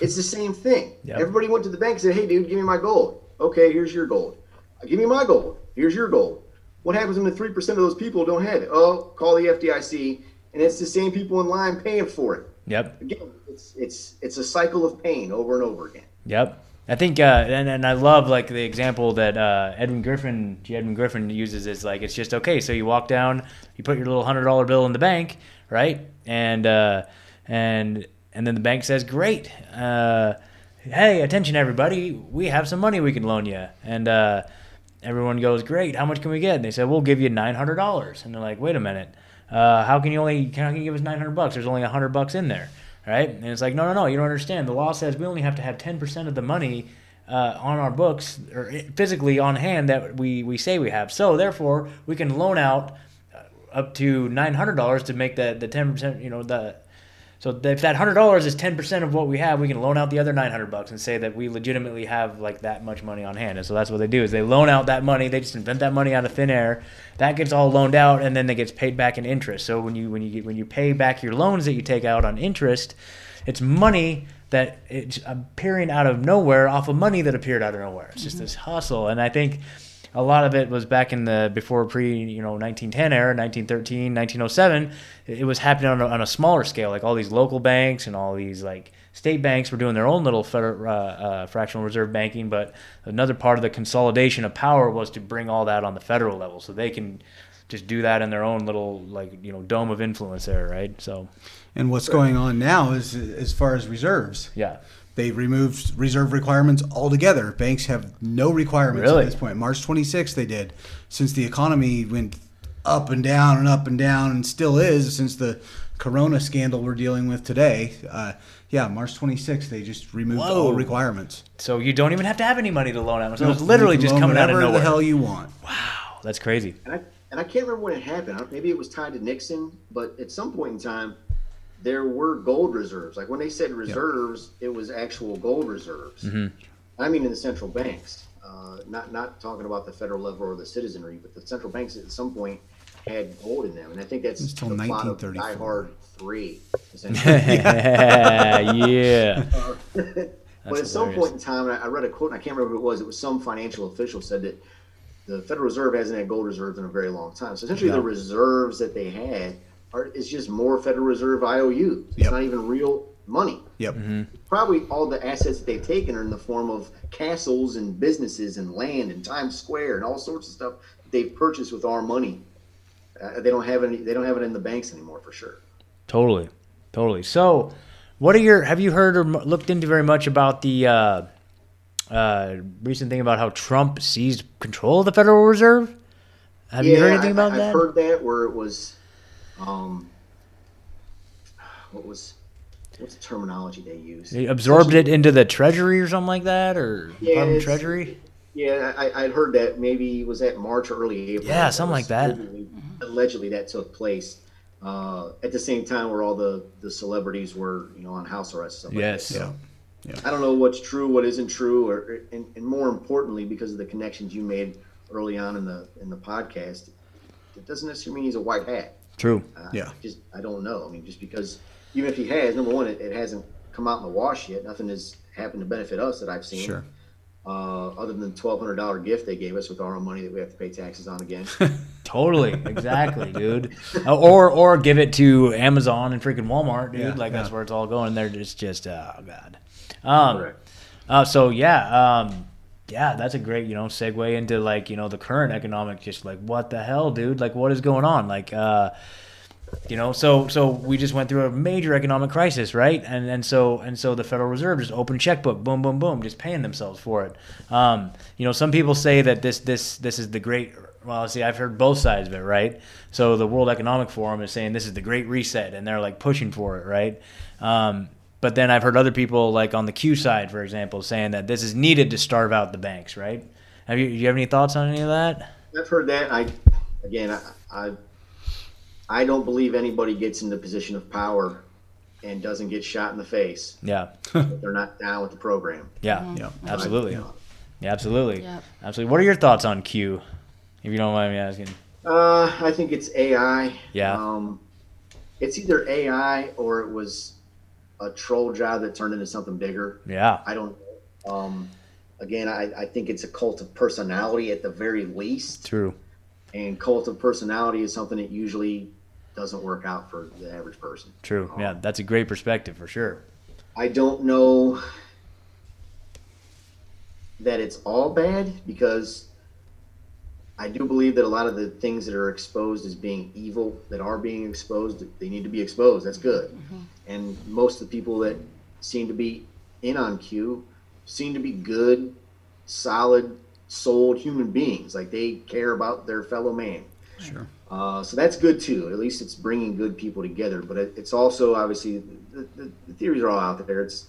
It's the same thing. Yep. Everybody went to the bank and said, hey, dude, give me my gold. Okay, here's your gold. Uh, Give me my gold. Here's your gold. What happens when the 3% of those people don't have it? Oh, call the FDIC, and it's the same people in line paying for it. Yep. Again, it's, it's, it's a cycle of pain over and over again. Yep. I think, uh, and, and I love like the example that uh, Edwin Griffin, G. Edwin Griffin uses is like it's just okay. So you walk down, you put your little hundred dollar bill in the bank, right? And uh, and and then the bank says, "Great, uh, hey, attention everybody, we have some money we can loan you." And uh, everyone goes, "Great, how much can we get?" And they said, "We'll give you nine hundred dollars." And they're like, "Wait a minute, uh, how can you only how can you give us nine hundred bucks? There's only hundred bucks in there." Right? And it's like, no, no, no, you don't understand. The law says we only have to have 10% of the money uh, on our books or physically on hand that we, we say we have. So therefore, we can loan out uh, up to $900 to make the, the 10%, you know, the, so if that hundred dollars is ten percent of what we have, we can loan out the other nine hundred bucks and say that we legitimately have like that much money on hand. And so that's what they do is they loan out that money. They just invent that money out of thin air. That gets all loaned out, and then it gets paid back in interest. So when you when you get, when you pay back your loans that you take out on interest, it's money that it's appearing out of nowhere off of money that appeared out of nowhere. It's just mm-hmm. this hustle, and I think a lot of it was back in the before pre you know 1910 era 1913 1907 it was happening on a, on a smaller scale like all these local banks and all these like state banks were doing their own little federal, uh, uh, fractional reserve banking but another part of the consolidation of power was to bring all that on the federal level so they can just do that in their own little like you know dome of influence there right so And what's going on now is as far as reserves. yeah They removed reserve requirements altogether. Banks have no requirements Really? at this point. March 26th, they did. Since the economy went up and down and up and down and still is since the corona scandal we're dealing with today. Uh, yeah, March 26th, they just removed Whoa. all requirements. so you don't even have to have any money to loan out so No, it's literally just coming out of whatever nowhere the hell you want. wow that's crazy And I, and I can't remember when it happened. Maybe it was tied to Nixon, but at some point in time, there were gold reserves. Like when they said reserves, it was actual gold reserves. I mean, in the central banks, uh, not not talking about the federal level or the citizenry, but the central banks at some point had gold in them, and I think that's until till the plot of Die Hard Three. essentially. yeah. but at some point in time, I I read a quote, and I can't remember who it was. It was some financial official said that the Federal Reserve hasn't had gold reserves in a very long time. So essentially, Yeah. the reserves that they had are is just more Federal Reserve IOUs. It's Yep. not even real money. Yep. Mm-hmm. Probably all the assets that they've taken are in the form of castles and businesses and land and Times Square and all sorts of stuff they've purchased with our money. Uh, they don't have any. They don't have it in the banks anymore for sure. Totally, totally. So, what are your? Have you heard or looked into very much about the uh, uh, recent thing about how Trump seized control of the Federal Reserve? Have you heard anything I, about I've that? heard that where it was, um, what was, what's the terminology they use? They absorbed it into the Treasury or something like that, or Yeah, Treasury. Yeah, I, I'd heard that maybe was that March or early April. Yeah, something like that. Allegedly, allegedly that took place uh, at the same time where all the, the celebrities were, you know, on house arrest. and Stuff Yes. Like that. Yeah. I don't know what's true, what isn't true, or and, and more importantly, because of the connections you made early on in the in the podcast, it doesn't necessarily mean he's a white hat. True. Uh, Yeah. Just I don't know. I mean, just because even if he has, number one, it, it hasn't come out in the wash yet. Nothing has happened to benefit us that I've seen. Sure. Uh, other than the twelve hundred dollar gift they gave us with our own money that we have to pay taxes on again. Totally, exactly, dude. Uh, or or give it to Amazon and freaking Walmart, dude. Yeah, like that's where it's all going. They're just just oh god. Um, Correct. uh, so yeah, um, yeah, that's a great you know segue into like you know the current economic just like what the hell, dude? Like what is going on? Like uh, you know, so so we just went through a major economic crisis, right? And and so and so the Federal Reserve just opened checkbook, boom, boom, boom, just paying themselves for it. Um, you know, some people say that this this this is the great. Well, see, I've heard both sides of it, right? So the World Economic Forum is saying this is the Great Reset, and they're like pushing for it, right? Um, but then I've heard other people, like on the Q side, for example, saying that this is needed to starve out the banks, right? Have you, do you have any thoughts on any of that? I've heard that. I again, I, I I don't believe anybody gets in the position of power and doesn't get shot in the face. Yeah, they're not down with the program. yeah, Yeah. absolutely, Yeah. yeah, absolutely, Yep. absolutely. What are your thoughts on Q, if you don't mind me asking? Uh, I think it's AI. Yeah. Um, it's either AI or it was a troll job that turned into something bigger. Yeah, I don't know. Um, again, I, I think it's a cult of personality at the very least. true. And cult of personality is something that usually doesn't work out for the average person. True. Yeah, um, that's a great perspective for sure. I don't know that it's all bad because I do believe that a lot of the things that are exposed as being evil that are being exposed, they need to be exposed. That's good. Mm-hmm. And most of the people that seem to be in on Q seem to be good, solid, souled human beings. Like they care about their fellow man. Sure. Uh, so that's good too. At least it's bringing good people together. But it, it's also obviously the, the, the theories are all out there. It's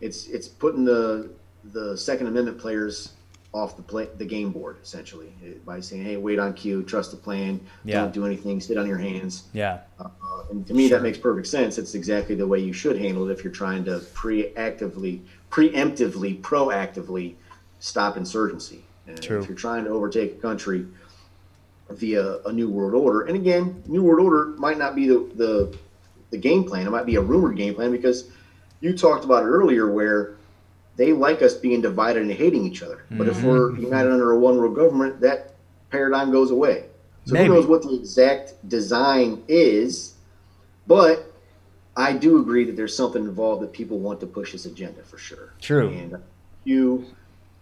it's it's putting the the Second Amendment players off the play, the game board essentially eh, by saying, "Hey, wait on Q, trust the plan, Yeah. don't do anything, sit on your hands." Yeah, Uh, and to me, that makes perfect sense. It's exactly the way you should handle it if you're trying to preactively, preemptively, proactively stop insurgency. And True. If you're trying to overtake a country via a new world order, and again, new world order might not be the the, the game plan. It might be a rumored game plan because you talked about it earlier, where they like us being divided and hating each other. But if mm-hmm. we're united under a one world government, that paradigm goes away. So Maybe. who knows what the exact design is? But I do agree that there's something involved that people want to push this agenda for sure. True. And you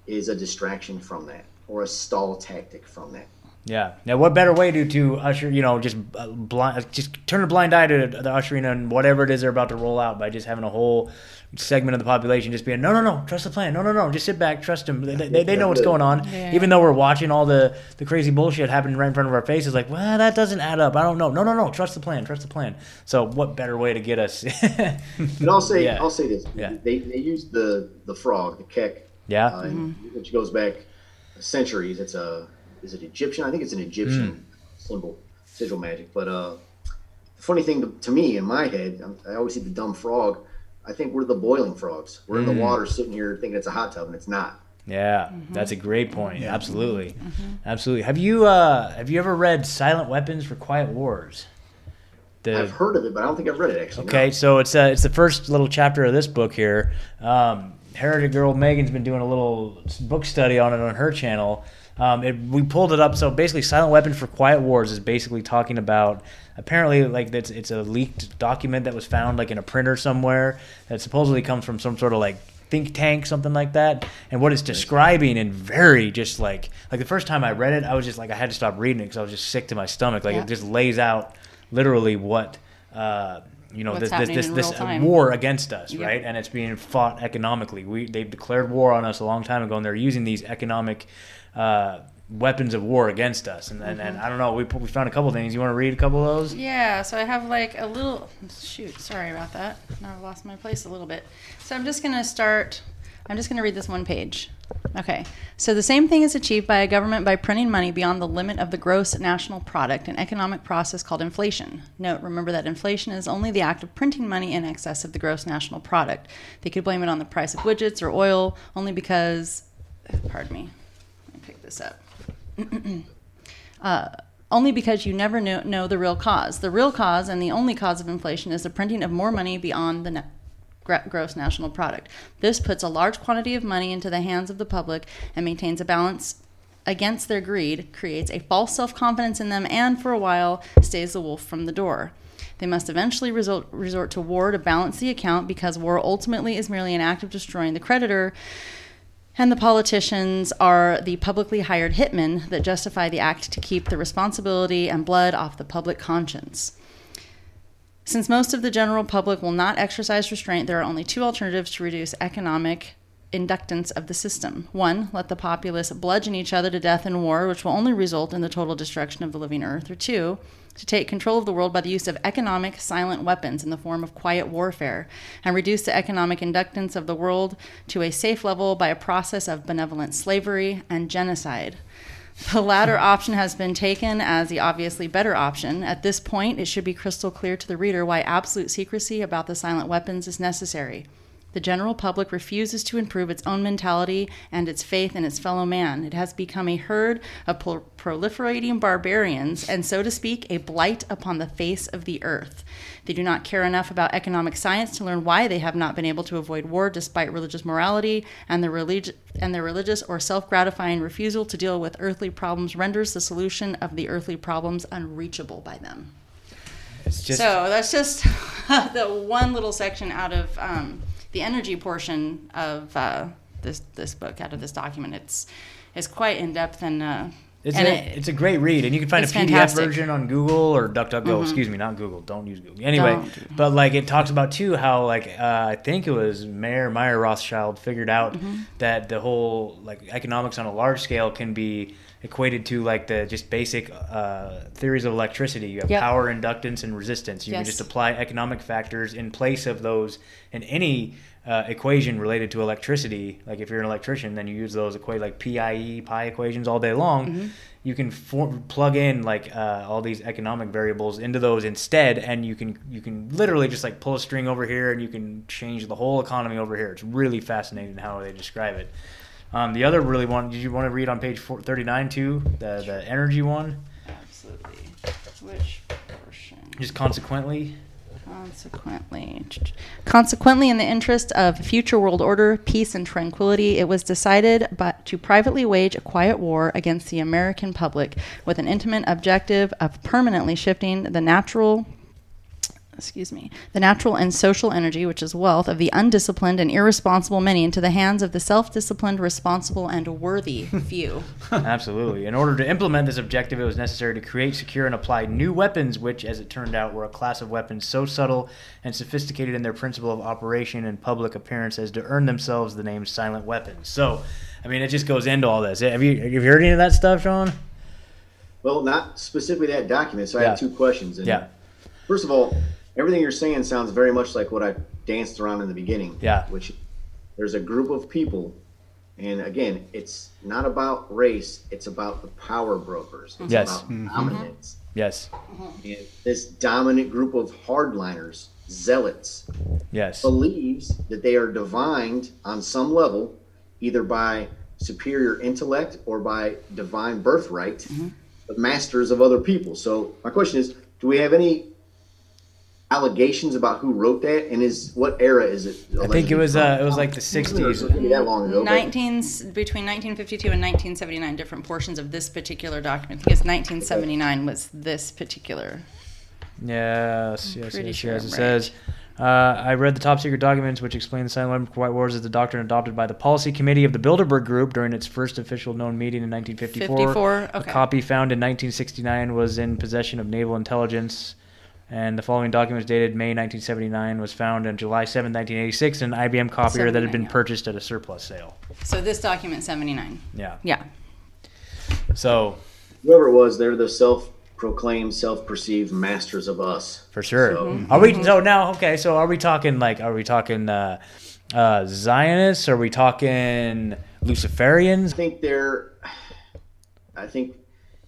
is a distraction from that or a stall tactic from that. Yeah. Now, what better way to to usher? You know, just uh, blind, just turn a blind eye to the ushering and whatever it is they're about to roll out by just having a whole segment of the population just being, no, no, no, trust the plan, no, no, no, just sit back, trust them. They, they, they know what's going on, Yeah. even though we're watching all the the crazy bullshit happening right in front of our faces. Like, well, that doesn't add up. I don't know. No, no, no, trust the plan, trust the plan. So, what better way to get us? And I'll say Yeah. I'll say this. Yeah. They they used the the frog, the kek, yeah. uh, which goes back centuries. It's a is it Egyptian? I think it's an Egyptian Hmm. symbol, sigil magic. But uh, the funny thing to, to me in my head, I'm, always see the dumb frog. I think we're the boiling frogs. We're in Hmm. the water, sitting here thinking it's a hot tub, and it's not. Yeah, Mm-hmm. that's a great point. Absolutely, absolutely. Have you uh, have you ever read Silent Weapons for Quiet Wars? The, I've heard of it, but I don't think I've read it actually. no. Okay, so it's uh, it's the first little chapter of this book here. Um, Heritage Girl Megan's been doing a little book study on it on her channel. Um, it, we pulled it up. So basically, Silent Weapon for Quiet Wars is basically talking about apparently like it's it's a leaked document that was found like in a printer somewhere that supposedly comes from some sort of like think tank something like that and what it's describing in very just like like the first time i read it i was just like i had to stop reading it because i was just sick to my stomach like Yeah. it just lays out literally what uh, you know What's this this this, this war against us, Yep. right? And it's being fought economically. We they've declared war on us a long time ago, and they're using these economic uh, weapons of war against us. And and, and Mm-hmm. I don't know. We we found a couple things. You want to read a couple of those? Yeah, so I have like a little shoot, sorry about that. Now I've lost my place a little bit. So I'm just gonna start I'm just gonna read this one page. Okay. So the same thing is achieved by a government by printing money beyond the limit of the gross national product, an economic process called inflation. Note, remember that inflation is only the act of printing money in excess of the gross national product. They could blame it on the price of widgets or oil only because pardon me. Let me pick this up uh, only because you never know, know the real cause. The real cause and the only cause of inflation is the printing of more money beyond the gross national product. This puts a large quantity of money into the hands of the public and maintains a balance against their greed, creates a false self confidence in them, and for a while stays the wolf from the door. They must eventually resort, resort to war to balance the account because war ultimately is merely an act of destroying the creditor and the politicians are the publicly hired hitmen that justify the act to keep the responsibility and blood off the public conscience. Since most of the general public will not exercise restraint, there are only two alternatives to reduce economic inductance of the system. One, let the populace bludgeon each other to death in war, which will only result in the total destruction of the living earth. Or two, to take control of the world by the use of economic silent weapons in the form of quiet warfare, and reduce the economic inductance of the world to a safe level by a process of benevolent slavery and genocide. The latter option has been taken as the obviously better option. At this point, it should be crystal clear to the reader why absolute secrecy about the silent weapons is necessary. The general public refuses to improve its own mentality and its faith in its fellow man. It has become a herd of pro- proliferating barbarians and, so to speak, a blight upon the face of the earth. They do not care enough about economic science to learn why they have not been able to avoid war despite religious morality, and their, relig- and their religious or self gratifying refusal to deal with earthly problems renders the solution of the earthly problems unreachable by them. Just so that's just the one little section out of um, the energy portion of uh, this this book, out of this document. It's it's quite in depth and. Uh, It's and a, it- it's a great read, and you can find a PDF fantastic. Mm-hmm. version on Google or DuckDuckGo. Excuse me, not Google. Don't use Google. Anyway, Don't but like it talks about too how like uh, I think it was Mayor Meyer Rothschild figured out Mm-hmm. that the whole like economics on a large scale can be equated to like the just basic uh, theories of electricity. You have Yep. power, inductance, and resistance. You can just apply economic factors in place of those in any uh, equation related to electricity. Like if you're an electrician, then you use those equate like PIE, pi equations all day long. Mm-hmm. You can for, plug in like uh, all these economic variables into those instead, and you can you can literally just like pull a string over here, and you can change the whole economy over here. It's really fascinating how they describe it. Um, the other really one, did you want to read on page four, 39 too, the the energy one? absolutely. Which portion? Just consequently, Consequently, consequently, in the interest of future world order, peace, and tranquility, it was decided but to privately wage a quiet war against the American public with an intimate objective of permanently shifting the natural excuse me, the natural and social energy, which is wealth, of the undisciplined and irresponsible many into the hands of the self disciplined, responsible, and worthy few. Absolutely. In order to implement this objective, it was necessary to create, secure, and apply new weapons, which, as it turned out, were a class of weapons so subtle and sophisticated in their principle of operation and public appearance as to earn themselves the name silent weapons. So, I mean, it just goes into all this. Have you, have you heard any of that stuff, Sean? Well, not specifically that document. So I Yeah. have two questions. And Yeah. First of all, everything you're saying sounds very much like what I danced around in the beginning. Yeah. Which there's a group of people, and again, it's not about race. It's about the power brokers. It's Yes. about Mhm. dominance. Mm-hmm. Yes. Mm-hmm. And this dominant group of hardliners, zealots, Yes. believes that they are divined on some level, either by superior intellect or by divine birthright, mm-hmm. the masters of other people. So my question is, do we have any allegations about who wrote that, and is what era is it? I think it was uh, it was like the '60s. Maybe that long ago. 19 between 1952 and 1979 different portions of this particular document because 1979 was this particular Yes, yes, pretty yes, sure yes. It right. says, uh, I read the top secret documents which explain the silent weapon quiet wars as the doctrine adopted by the policy committee of the Bilderberg Group during its first official known meeting in 1954. 54, okay. A copy found in 1969 was in possession of naval intelligence. And the following documents dated May 1979 was found on July 7, 1986, in an IBM copier that had 79, been yeah. purchased at a surplus sale. so this document 79 Yeah. yeah So, whoever it was, they're the self-proclaimed, self-perceived masters of us. for sure. So- Are we so now? Okay, so are we talking like? Are we talking uh, uh, Zionists? Are we talking Luciferians? I think they're. I think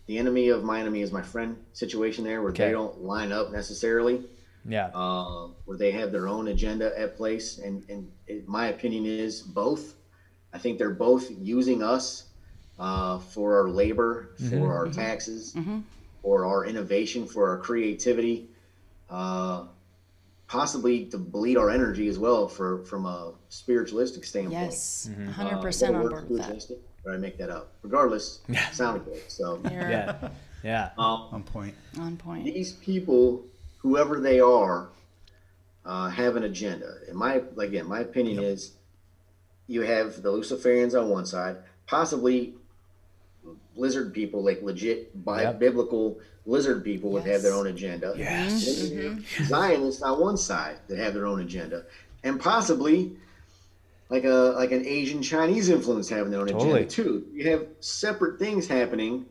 the enemy of my enemy is my friend situation there, where Okay. they don't line up necessarily, Yeah. uh, where they have their own agenda at place, and and it, my opinion is both. I think they're both using us uh, for our labor, for our taxes, for our innovation, for our creativity, uh, possibly to bleed our energy as well for from a spiritualistic standpoint. yes Mm-hmm. 100% Uh, on whether board with that against it, Or I make that up. Regardless, yeah. sounded good. So You're Yeah. Yeah. um, On point. on point these people, whoever they are, uh, have an agenda. In my again, my opinion is, you have the Luciferians on one side, possibly lizard people, like legit bi- Yep. biblical lizard people, would have their own agenda. Yes. And then you have Zionists on one side that have their own agenda, and possibly like a like an Asian Chinese influence having their own Totally. agenda too. You have separate things happening,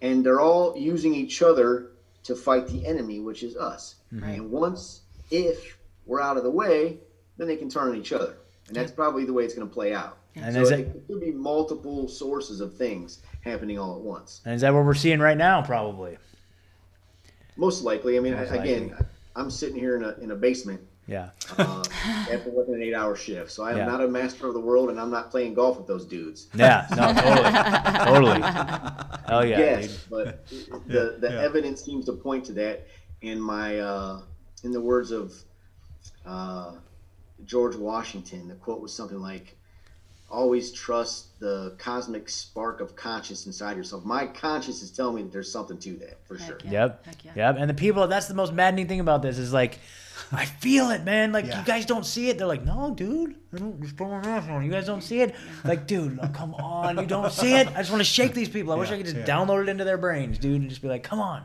and they're all using each other to fight the enemy, which is us. Right. And once, if we're out of the way, then they can turn on each other, and that's probably the way it's going to play out. And so is it, it- could be multiple sources of things happening all at once. And is that what we're seeing right now? Probably. Most likely, I mean, Most again, likely. I'm sitting here in a in a basement Yeah. uh, after working an eight-hour shift. So I am Yeah. not a master of the world, and I'm not playing golf with those dudes. Yeah. No. Totally. totally. Hell yeah. yes, dude. but the the yeah. evidence seems to point to that. In my, uh, in the words of uh, George Washington, the quote was something like, "Always trust the cosmic spark of conscience inside yourself." My conscience is telling me that there's something to that for Heck sure. yeah. Yep. Heck yeah. Yep. And the people, that's the most maddening thing about this is like, I feel it, man. Like, Yeah. you guys don't see it. They're like, no, dude. What's going on? You guys don't see it? Like, dude, oh, come on. You don't see it? I just want to shake these people. I wish I could just yeah. download it into their brains, dude, and just be like, come on.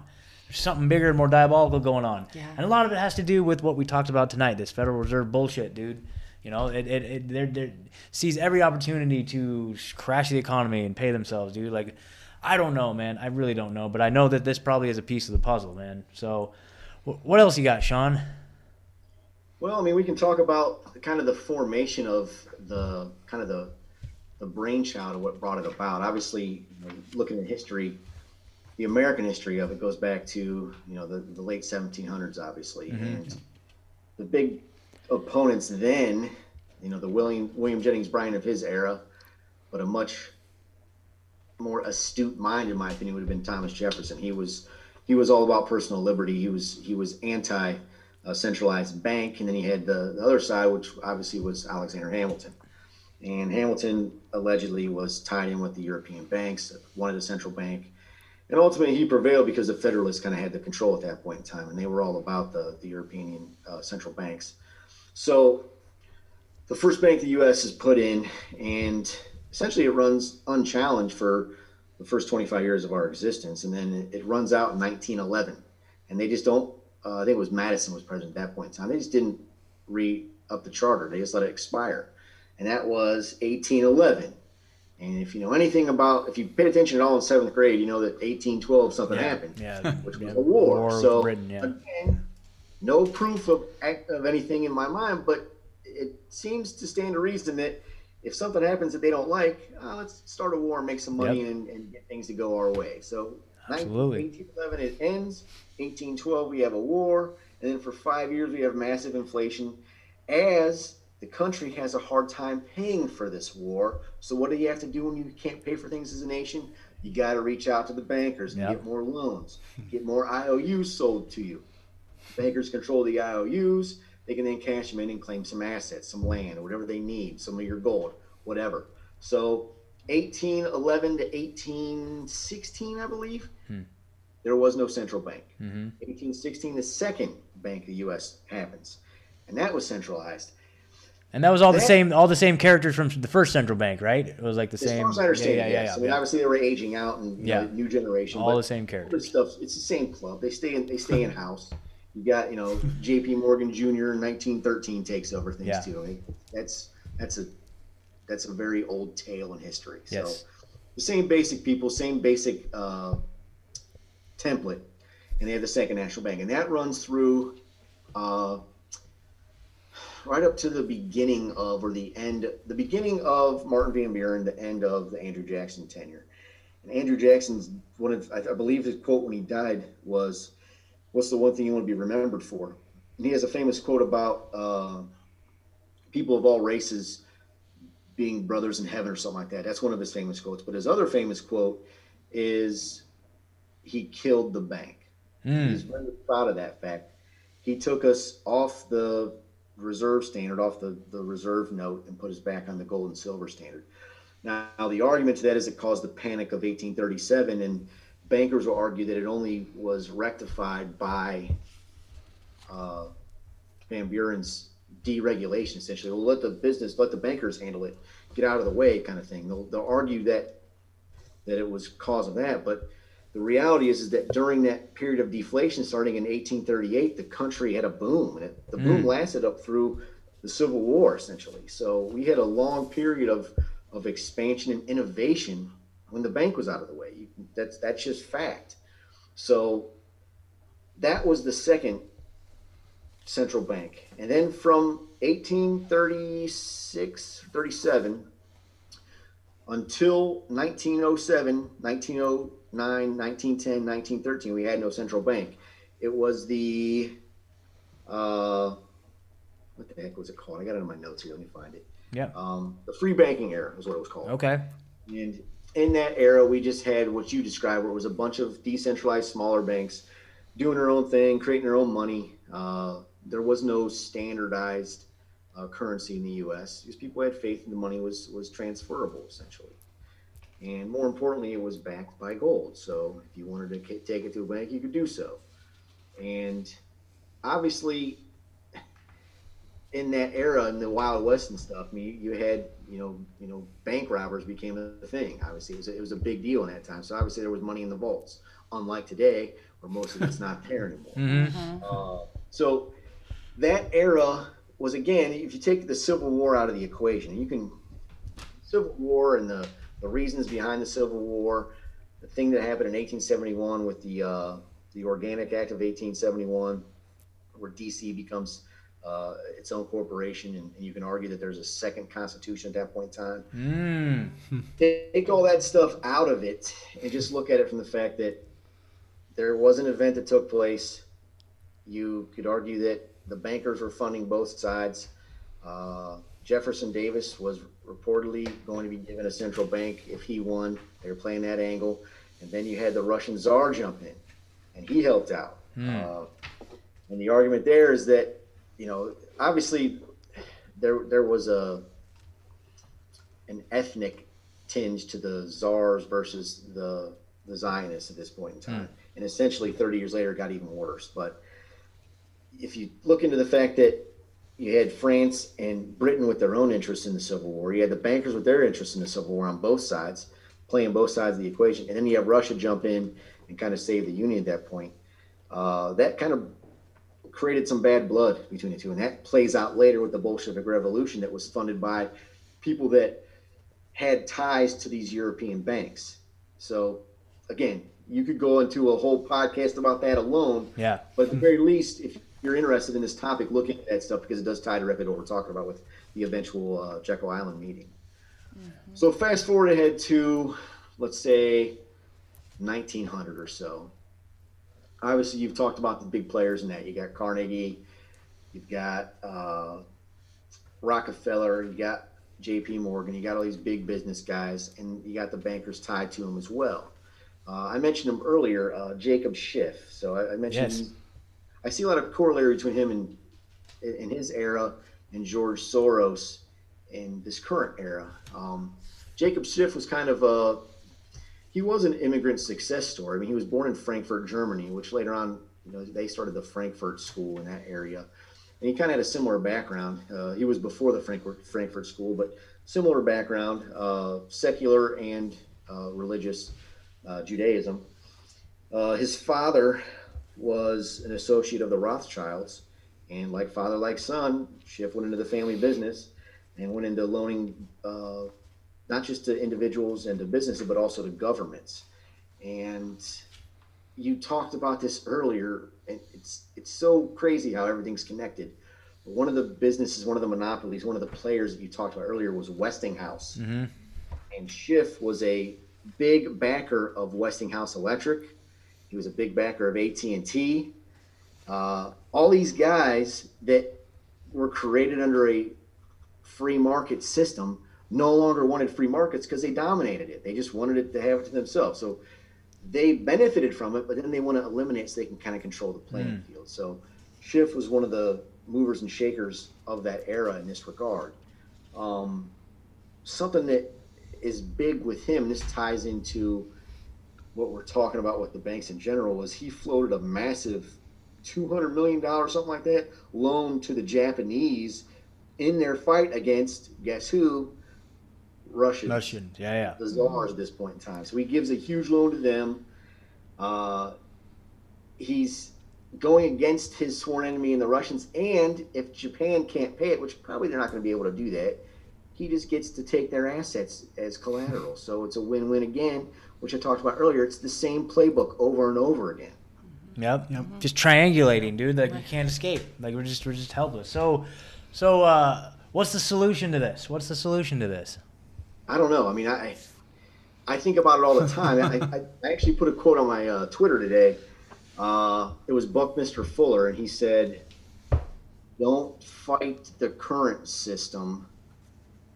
There's something bigger and more diabolical going on. Yeah. And a lot of it has to do with what we talked about tonight this Federal Reserve bullshit, dude. You know, it, it, it they're, they're, sees every opportunity to crash the economy and pay themselves, dude. Like, I don't know, man. I really don't know, but I know that this probably is a piece of the puzzle, man. So, what else you got, Sean? Well, I mean, we can talk about kind of the formation of the kind of the the brainchild of what brought it about. Obviously, you know, looking at history, the American history of it goes back to you know the, the late 1700s, obviously, mm-hmm. and the big opponents then, you know, the William William Jennings Bryan of his era, but a much more astute mind, in my opinion, would have been Thomas Jefferson. He was he was all about personal liberty. He was he was anti uh, centralized bank, and then he had the, the other side, which obviously was Alexander Hamilton. And Hamilton allegedly was tied in with the European banks, wanted a central bank, and ultimately he prevailed because the Federalists kind of had the control at that point in time, and they were all about the the European uh, central banks. So the first bank the U.S. has put in, and essentially it runs unchallenged for the first 25 years of our existence, and then it, it runs out in 1911, and they just don't. Uh, I think it was Madison was president at that point in time. They just didn't re up the charter. They just let it expire, and that was 1811. And if you know anything about, if you paid attention at all in seventh grade, you know that 1812 something happened Yeah. which was yeah. a war. War so Britain, yeah. again, no proof of of anything in my mind, but it seems to stand to reason that if something happens that they don't like, uh, let's start a war, and make some money, Yep. and, and get things to go our way. So, Absolutely. 1811 it ends. 1812 we have a war, and then for five years we have massive inflation as the country has a hard time paying for this war. So what do you have to do when you can't pay for things as a nation? You got to reach out to the bankers and Yep. get more loans, get more IOUs sold to you. Bankers control the IOUs. They can then cash them in and claim some assets, some land, or whatever they need, some of your gold, whatever. So 1811 to 1816, I believe, there was no central bank. 1816, the second Bank of the U.S. happens, and that was centralized. And that was all the same, all the same characters from the first central bank, right? It was like the As same. far as I understand, yeah, yeah, yes. yeah, I mean, yeah. obviously they were aging out and you know, new generation. all the same characters. stuff. It's the same club. They stay in. They stay in house. You got you know J.P. Morgan Jr. in 1913 takes over things Yeah. too. I mean, that's that's a that's a very old tale in history. So Yes. the same basic people, same basic uh, template, and they have the second national bank, and that runs through. Uh, right up to the beginning of or the end the beginning of Martin Van Buren, the end of the Andrew Jackson tenure. And Andrew Jackson's one of I, I believe his quote when he died was, "What's the one thing you want to be remembered for?" And he has a famous quote about uh, people of all races being brothers in heaven or something like that. That's one of his famous quotes. But his other famous quote is, "He killed the bank." Mm. He's very proud of that fact. He took us off the reserve standard, off the, the reserve note, and put us back on the gold and silver standard. Now, the argument to that is it caused the panic of 1837, and bankers will argue that it only was rectified by uh, Van Buren's deregulation, essentially. Well, let the business, let the bankers handle it, get out of the way, kind of thing. They'll, they'll argue that that it was cause of that, but the reality is, is that during that period of deflation starting in 1838 the country had a boom and it, the boom mm. lasted up through the civil war essentially. So we had a long period of of expansion and innovation when the bank was out of the way. You, that's that's just fact. So that was the second central bank. And then from 1836 37 until 1907 1909 1910 1913 we had no central bank it was the uh, what the heck was it called i got it in my notes here let me find it Yeah. um, the free banking era is what it was called Okay. and in that era, we just had what you described, where it was a bunch of decentralized smaller banks doing their own thing, creating their own money. Uh, there was no standardized uh, currency in the U.S. because people had faith in the money was was transferable essentially, and more importantly, it was backed by gold. So if you wanted to ca- take it to a bank, you could do so. And obviously, in that era, in the Wild West and stuff, I mean, you had you know you know bank robbers became a thing. Obviously, it was a, it was a big deal in that time. So obviously, there was money in the vaults, unlike today, where most of it's not there anymore. Uh, so that era was again, if you take the Civil War out of the equation, you can Civil War and the the reasons behind the Civil War, the thing that happened in 1871 with the uh, the Organic Act of 1871, where DC becomes uh, its own corporation, and, and you can argue that there's a second constitution at that point in time. Mm. Take all that stuff out of it and just look at it from the fact that there was an event that took place. You could argue that the bankers were funding both sides. Uh, Jefferson Davis was reportedly going to be given a central bank if he won. They were playing that angle. And then you had the Russian czar jump in, and he helped out. Uh, and the argument there is that, you know, obviously there there was a an ethnic tinge to the czars versus the the Zionists at this point in time. And essentially, 30 years later, it got even worse. But if you look into the fact that you had France and Britain with their own interests in the Civil War, you had the bankers with their interests in the Civil War on both sides, playing both sides of the equation, and then you have Russia jump in and kind of save the Union at that point. Uh, that kind of created some bad blood between the two, and that plays out later with the Bolshevik Revolution that was funded by people that had ties to these European banks. So, again, you could go into a whole podcast about that alone. Yeah. But at the very least, if you're interested in this topic, look into that stuff because it does tie directly to what we're talking about with the eventual uh, Jekyll Island meeting. So fast forward ahead to, let's say, 1900 or so. Obviously, you've talked about the big players in that. You got Carnegie, you've got uh, Rockefeller, you got J.P. Morgan, you got all these big business guys, and you got the bankers tied to them as well. Uh, I mentioned him earlier, uh, Jacob Schiff. So I, I mentioned, Yes. I see a lot of corollary between him and in his era and George Soros in this current era. Um, Jacob Schiff was kind of a he was an immigrant success story. I mean, he was born in Frankfurt, Germany, which later on, you know, they started the Frankfurt School in that area, and he kind of had a similar background. Uh, he was before the Frankfurt Frankfurt School, but similar background, uh, secular and uh, religious uh, Judaism. Uh, his father was an associate of the Rothschilds, and like father, like son, Schiff went into the family business and went into loaning uh, not just to individuals and to businesses, but also to governments. And you talked about this earlier, and it's it's so crazy how everything's connected. One of the businesses, one of the monopolies, one of the players that you talked about earlier was Westinghouse, Mm-hmm. and Schiff was a big backer of Westinghouse Electric. He was a big backer of AT and T. Uh, all these guys that were created under a free market system no longer wanted free markets because they dominated it. They just wanted it to have it to themselves. So they benefited from it, but then they want to eliminate so they can kind of control the playing field. So Schiff was one of the movers and shakers of that era in this regard. Um, something that is big with him, this ties into what we're talking about with the banks in general, was he floated a massive $200 million, something like that, loan to the Japanese in their fight against, guess who? Russia Russian. Yeah, yeah. the czars at this point in time. So he gives a huge loan to them. Uh, he's going against his sworn enemy in the Russians, and if Japan can't pay it, which probably they're not going to be able to do that, he just gets to take their assets as collateral. So it's a win-win again, which I talked about earlier. It's the same playbook over and over again. Yep. Yep. Just triangulating, dude. Like we can't escape. Like we're just we're just helpless. So, so uh, what's the solution to this? What's the solution to this? I don't know. I mean, I I think about it all the time. I, I, I actually put a quote on my uh, Twitter today. Uh, it was Buckminster Fuller, and he said, "Don't fight the current system.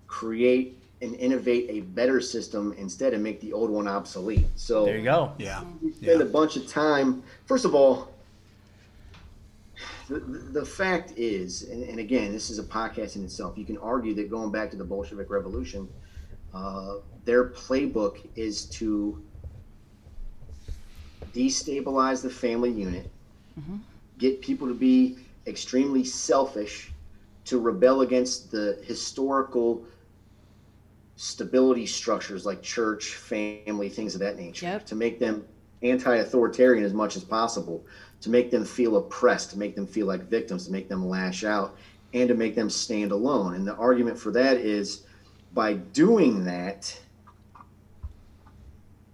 Create and innovate a better system instead, and make the old one obsolete." So There you go. Yeah. we spend a bunch of time. First of all, the, the fact is, and, and again, this is a podcast in itself. You can argue that going back to the Bolshevik Revolution, uh, their playbook is to destabilize the family unit, get people to be extremely selfish, to rebel against the historical stability structures like church, family, things of that nature, Yep. to make them anti-authoritarian as much as possible, to make them feel oppressed, to make them feel like victims, to make them lash out, and to make them stand alone. And the argument for that is by doing that,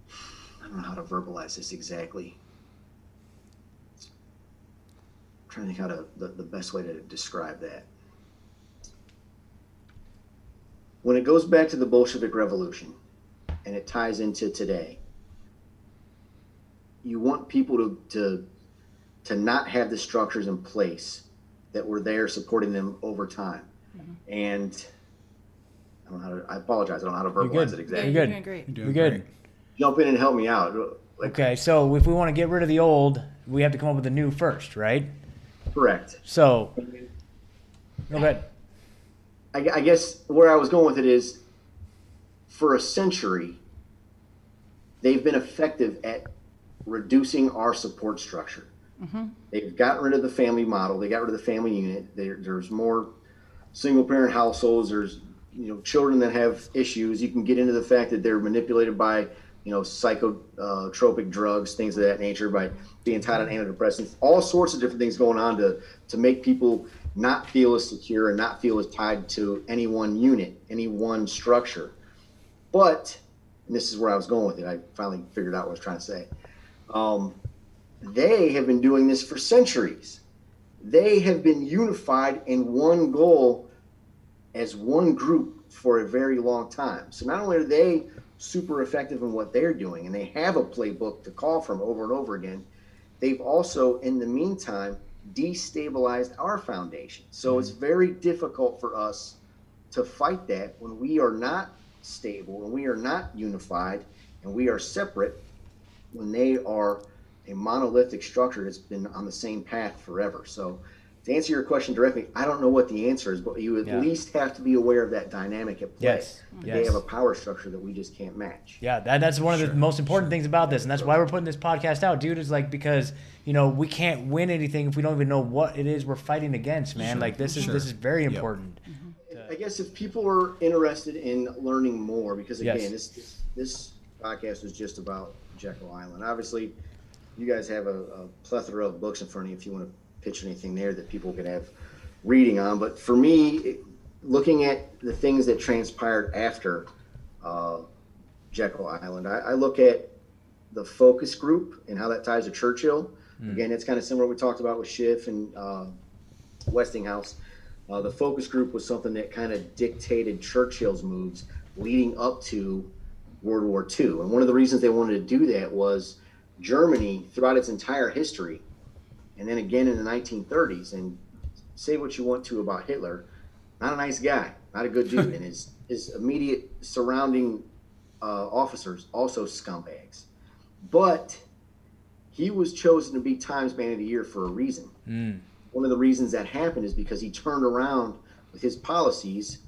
I don't know how to verbalize this exactly. I'm trying to think how to the, the best way to describe that. When it goes back to the Bolshevik Revolution and it ties into today, you want people to, to to not have the structures in place that were there supporting them over time. Mm-hmm. And I don't know how to, I apologize. I don't know how to You're verbalize good. it exactly. You're you're good. great. You're doing You're good. great. Jump in and help me out. Like, Okay, so if we want to get rid of the old, we have to come up with a new first, right? correct. So, go ahead. I, I guess where I was going with it is for a century, they've been effective at reducing our support structure. Mm-hmm. They've gotten rid of the family model. They got rid of the family unit. There, there's more single parent households. There's you know children that have issues. You can get into the fact that they're manipulated by you know psychotropic drugs, things of that nature, by being tied on antidepressants. All sorts of different things going on to to make people not feel as secure and not feel as tied to any one unit, any one structure. But and this is where I was going with it. I finally figured out what I was trying to say. Um, they have been doing this for centuries. They have been unified in one goal as one group for a very long time. So not only are they super effective in what they're doing and they have a playbook to call from over and over again, they've also, in the meantime, destabilized our foundation. So it's mm-hmm. very difficult for us to fight that when we are not stable, when we are not unified, and we are separate, when they are a monolithic structure that's been on the same path forever. So, to answer your question directly, I don't know what the answer is, but you at Yeah. least have to be aware of that dynamic at play. Yes, yes. They have a power structure that we just can't match. Yeah, that, that's one of the most important things about this, and that's why we're putting this podcast out, dude. Is like because you know we can't win anything if we don't even know what it is we're fighting against, man. Like this is this is very Yep. important. I guess if people are interested in learning more, because again, Yes. this, this this podcast is just about Jekyll Island. Obviously, you guys have a, a plethora of books in front of you if you want to pitch anything there that people can have reading on. But for me, it- looking at the things that transpired after uh, Jekyll Island, I, I look at the focus group and how that ties to Churchill. Again, it's kind of similar what we talked about with Schiff and uh, Westinghouse. Uh, the focus group was something that kind of dictated Churchill's moves leading up to World War II. And one of the reasons they wanted to do that was Germany, throughout its entire history, and then again in the 1930s, and say what you want to about Hitler, not a nice guy, not a good dude, and his his immediate surrounding uh, officers also scumbags. But he was chosen to be Times Man of the Year for a reason Mm. one of the reasons that happened is because he turned around with his policies,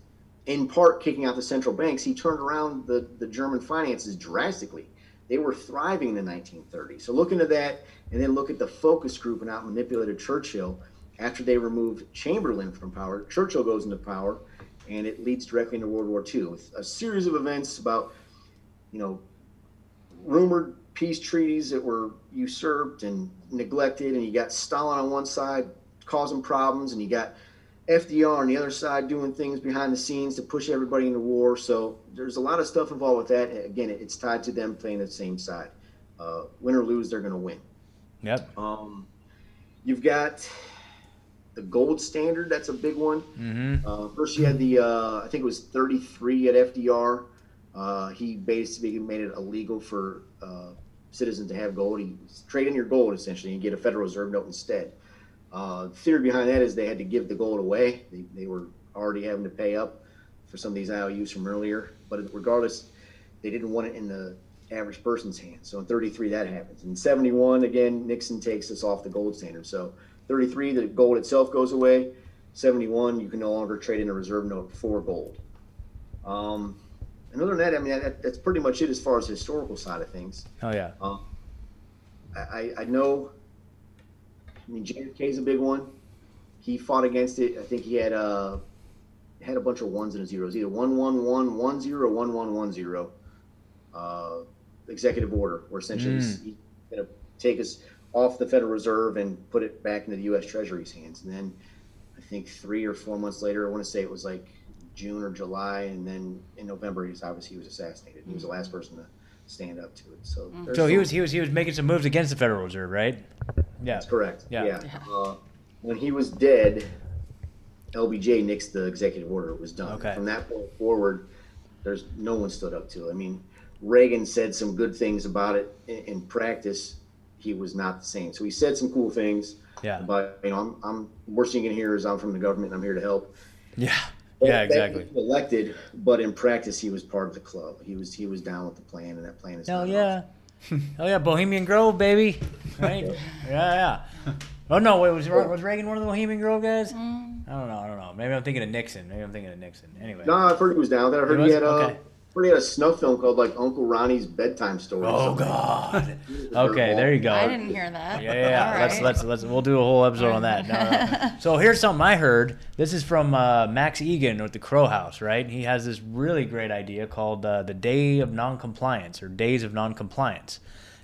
in part kicking out the central banks. He turned around the, the German finances drastically. They were thriving in the 1930s. So look into that, and then look at the focus group and how it manipulated Churchill. After they removed Chamberlain from power, Churchill goes into power, and it leads directly into World War II with a series of events about, you know, rumored peace treaties that were usurped and neglected, and you got Stalin on one side causing problems, and you got FDR on the other side doing things behind the scenes to push everybody into war. So there's a lot of stuff involved with that. Again, it's tied to them playing the same side. Uh, win or lose, they're going to win. Yep. Um, you've got the gold standard. That's a big one. Mm-hmm. Uh, first, you had the uh, I think it was 33 at FDR. Uh, he basically made it illegal for uh, citizens to have gold. You trade in your gold essentially and get a Federal Reserve note instead. Uh, the theory behind that is they had to give the gold away. They, they were already having to pay up for some of these IOUs from earlier. But regardless, they didn't want it in the average person's hands. So in 33, that happens. In 71, again, Nixon takes us off the gold standard. So 33, the gold itself goes away. 71, you can no longer trade in a reserve note for gold. Um, and other than that, I mean, that, that's pretty much it as far as the historical side of things. Oh yeah. Um, I, I- know. I mean, JFK is a big one. He fought against it. I think he had uh had a bunch of ones and zeros, either one one one one zero or one one one zero. Uh, executive order, where essentially he's, Mm. he's going to take us off the Federal Reserve and put it back into the U.S. Treasury's hands. And then I think three or four months later, I want to say it was like June or July, and then in November, he's obviously he was assassinated. He was the last person to stand up to it. So, there's So he was he was he was making some moves against the Federal Reserve, right? Yeah. That's correct. Yeah. Yeah. Uh, when he was dead, LBJ nixed the executive order. It was done. Okay. From that point forward, there's no one stood up to it. I mean, Reagan said some good things about it. In, in practice, he was not the same. So he said some cool things. Yeah. But you know, I'm, I'm worst thing you can hear is I'm from the government and I'm here to help. Yeah. But Yeah. Exactly. he was Elected, but in practice, he was part of the club. He was he was down with the plan, and that plan is Hell not yeah. Hell yeah, Bohemian Grove, baby. Right? yeah, yeah. Oh no, wait, was was Reagan one of the Bohemian Grove guys? Mm. I don't know, I don't know. Maybe I'm thinking of Nixon. Maybe I'm thinking of Nixon. Anyway. No, I've heard he was down there. I heard He he, had a, Okay. heard he had a snuff film called like Uncle Ronnie's bedtime story. Oh. God. Okay, there you go. I didn't hear that. Yeah, yeah, yeah. Let's right. let's let's we'll do a whole episode on that. No, no, no. So here's something I heard. This is from uh, Max Igan with the Crow House, right? He has this really great idea called uh, the Day of Noncompliance or Days of Noncompliance,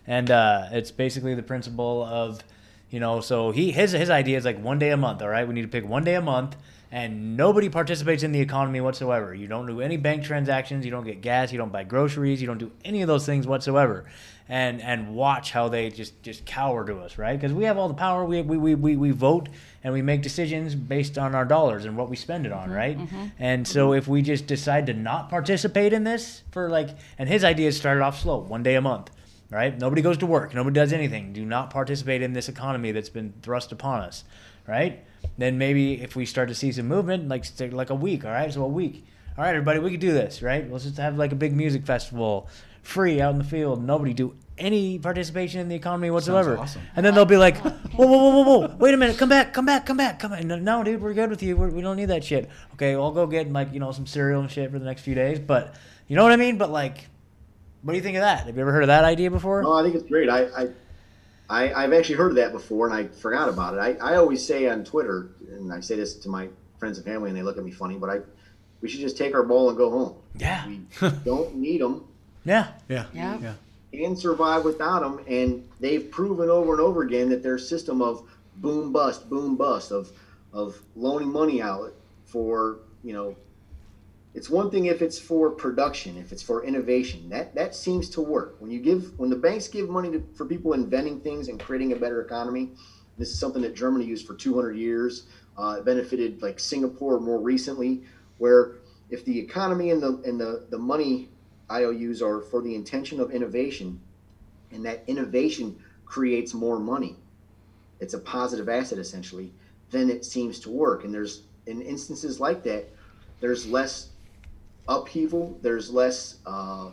and uh, it's basically the principle of, you know, so he his his idea is like one day a month. All right, we need to pick one day a month. And nobody participates in the economy whatsoever. You don't do any bank transactions. You don't get gas. You don't buy groceries. You don't do any of those things whatsoever and and watch how they just just cower to us, right? Because we have all the power. We, we, we, we, we vote and we make decisions based on our dollars and what we spend it on, mm-hmm, right? Mm-hmm. And so if we just decide to not participate in this for like, and his idea started off slow, one day a month, right? Nobody goes to work, nobody does anything. Do not participate in this economy that's been thrust upon us, right? then maybe if we start to see some movement, like like a week, all right, so a week, all right, everybody, we could do this, right? Let's just have like a big music festival, free out in the field, nobody do any participation in the economy whatsoever, awesome. and then they'll be like, whoa, whoa, whoa, whoa, whoa, wait a minute, come back, come back, come back, come back. No, uh, no dude, we're good with you. We're, we don't need that shit. Okay, I'll go get like you know some cereal and shit for the next few days, but you know what I mean. But like, what do you think of that? Have you ever heard of that idea before? No, I think it's great. I, I, I, I've actually heard of that before, and I forgot about it. I, I always say on Twitter, and I say this to my friends and family, and they look at me funny, but I, we should just take our ball and go home. Yeah. We don't need them. Yeah. Yeah. Yeah. Yeah. Can survive without them, and they've proven over and over again that their system of boom bust, boom bust, of of loaning money out for you know it's one thing if it's for production, if it's for innovation. That that seems to work. When you give when the banks give money to, for people inventing things and creating a better economy, this is something that Germany used for 200 years. Uh, it benefited like Singapore more recently, where if the economy and the and the, the money IOUs are for the intention of innovation, and that innovation creates more money, it's a positive asset essentially. Then it seems to work. And there's in instances like that, there's less upheaval. There's less. Uh,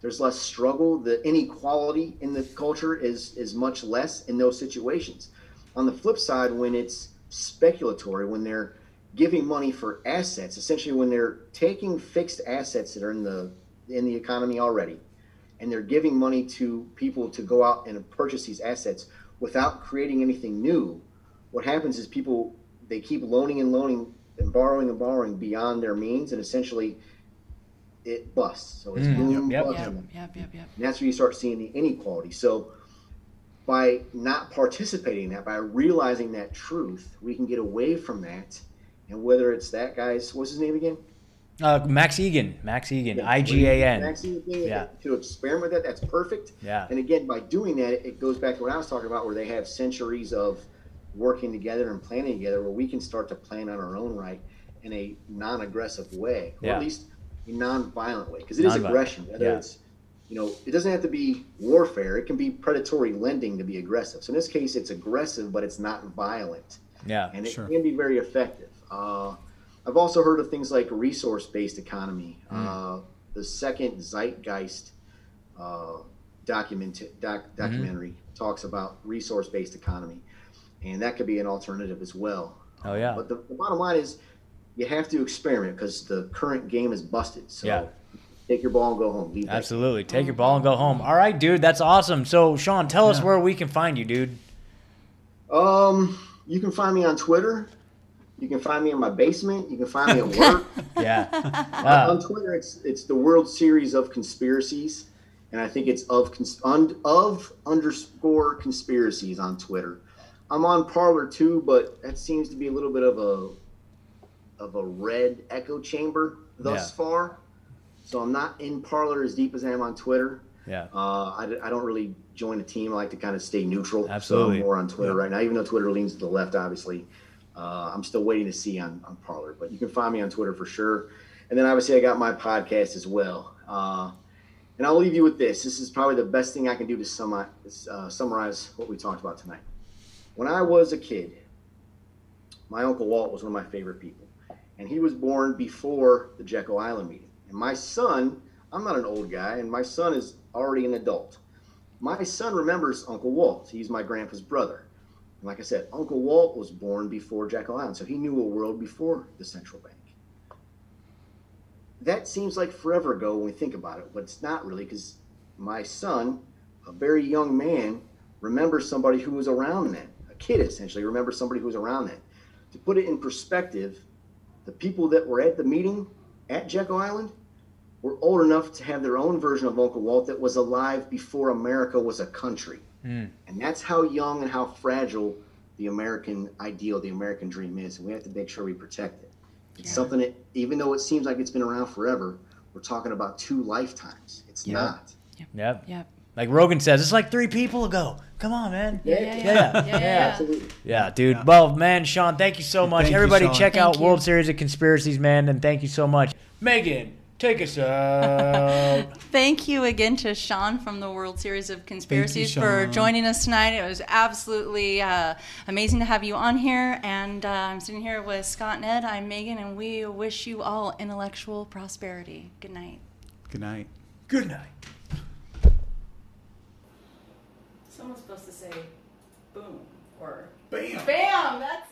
there's less struggle. The inequality in the culture is is much less in those situations. On the flip side, when it's speculatory, when they're giving money for assets, essentially when they're taking fixed assets that are in the in the economy already, and they're giving money to people to go out and purchase these assets without creating anything new, what happens is people they keep loaning and loaning and borrowing and borrowing beyond their means, and essentially it busts. So it's Mm, boom yep, bust. Yep, And yep, yep, yep. that's where you start seeing the inequality. So by not participating in that, by realizing that truth, we can get away from that. And whether it's that guy's what's his name again? Uh, Max Igan. Max Igan. Yeah, I G A N. Maxine thing, Yeah. To experiment with that, that's perfect. Yeah. And again, by doing that, it goes back to what I was talking about, where they have centuries of working together and planning together, where we can start to plan on our own right in a non-aggressive way, or Yeah. at least a non-violent way, because it is Non-violent. aggression. Whether Yeah. it's you know, it doesn't have to be warfare. It can be predatory lending to be aggressive. So in this case, it's aggressive, but it's not violent Yeah. and it Sure. can be very effective. Uh, I've also heard of things like resource-based economy. Uh, the second Zeitgeist uh, document doc, documentary talks about resource-based economy, and that could be an alternative as well. Oh, yeah. But the, the bottom line is, you have to experiment because the current game is busted. So Yeah. take your ball and go home. Leave that. Absolutely. Take your ball and go home. All right, dude. That's awesome. So, Sean, tell us where we can find you, dude. Um, you can find me on Twitter. You can find me in my basement. You can find me at work. Yeah. on Uh, Twitter, it's it's the World Series of Conspiracies, and I think it's of cons- un, of underscore conspiracies on Twitter. I'm on Parler too, but that seems to be a little bit of a of a red echo chamber thus Yeah. far. So I'm not in Parler as deep as I am on Twitter. yeah. Uh, I, I don't really join a team. I like to kind of stay neutral. Absolutely. So I'm more on Twitter right now, even though Twitter leans to the left, obviously. Uh, I'm still waiting to see on, on Parler, but you can find me on Twitter for sure. And then obviously I got my podcast as well. Uh, and I'll leave you with this. This is probably the best thing I can do to sum, uh, summarize what we talked about tonight. When I was a kid, my uncle Walt was one of my favorite people, and he was born before the Jekyll Island meeting. And my son, I'm not an old guy, and my son is already an adult. My son remembers Uncle Walt. He's my grandpa's brother. And like I said, Uncle Walt was born before Jekyll Island, so he knew a world before the central bank. That seems like forever ago when we think about it, but it's not really because my son, a very young man, remembers somebody who was around then. A kid essentially remember somebody who was around then. To put it in perspective, the people that were at the meeting at Jekyll Island were old enough to have their own version of Uncle Walt that was alive before America was a country. Mm. And that's how young and how fragile the American ideal, the American dream is. And we have to make sure we protect it. It's Yeah. something that, even though it seems like it's been around forever, we're talking about two lifetimes. It's Yeah. not. Yep. Yep. Like Rogan says, it's like three people ago. Come on, man. Yeah, yeah, yeah. Yeah. yeah, yeah, yeah. Absolutely. Yeah, dude. Yeah. Well, man, Sean, thank you so much. Thank Everybody, Sean. check Thank out you. World Series of Conspiracies, man, and thank you so much. Megan, Take us out. Thank you again to Sean from the World Series of Conspiracies for joining us tonight. It was absolutely uh, amazing to have you on here. And uh, I'm sitting here with Scott and Ed. I'm Megan, and we wish you all intellectual prosperity. Good night. Good night. Good night. Someone's supposed to say boom or Bam. bam. That's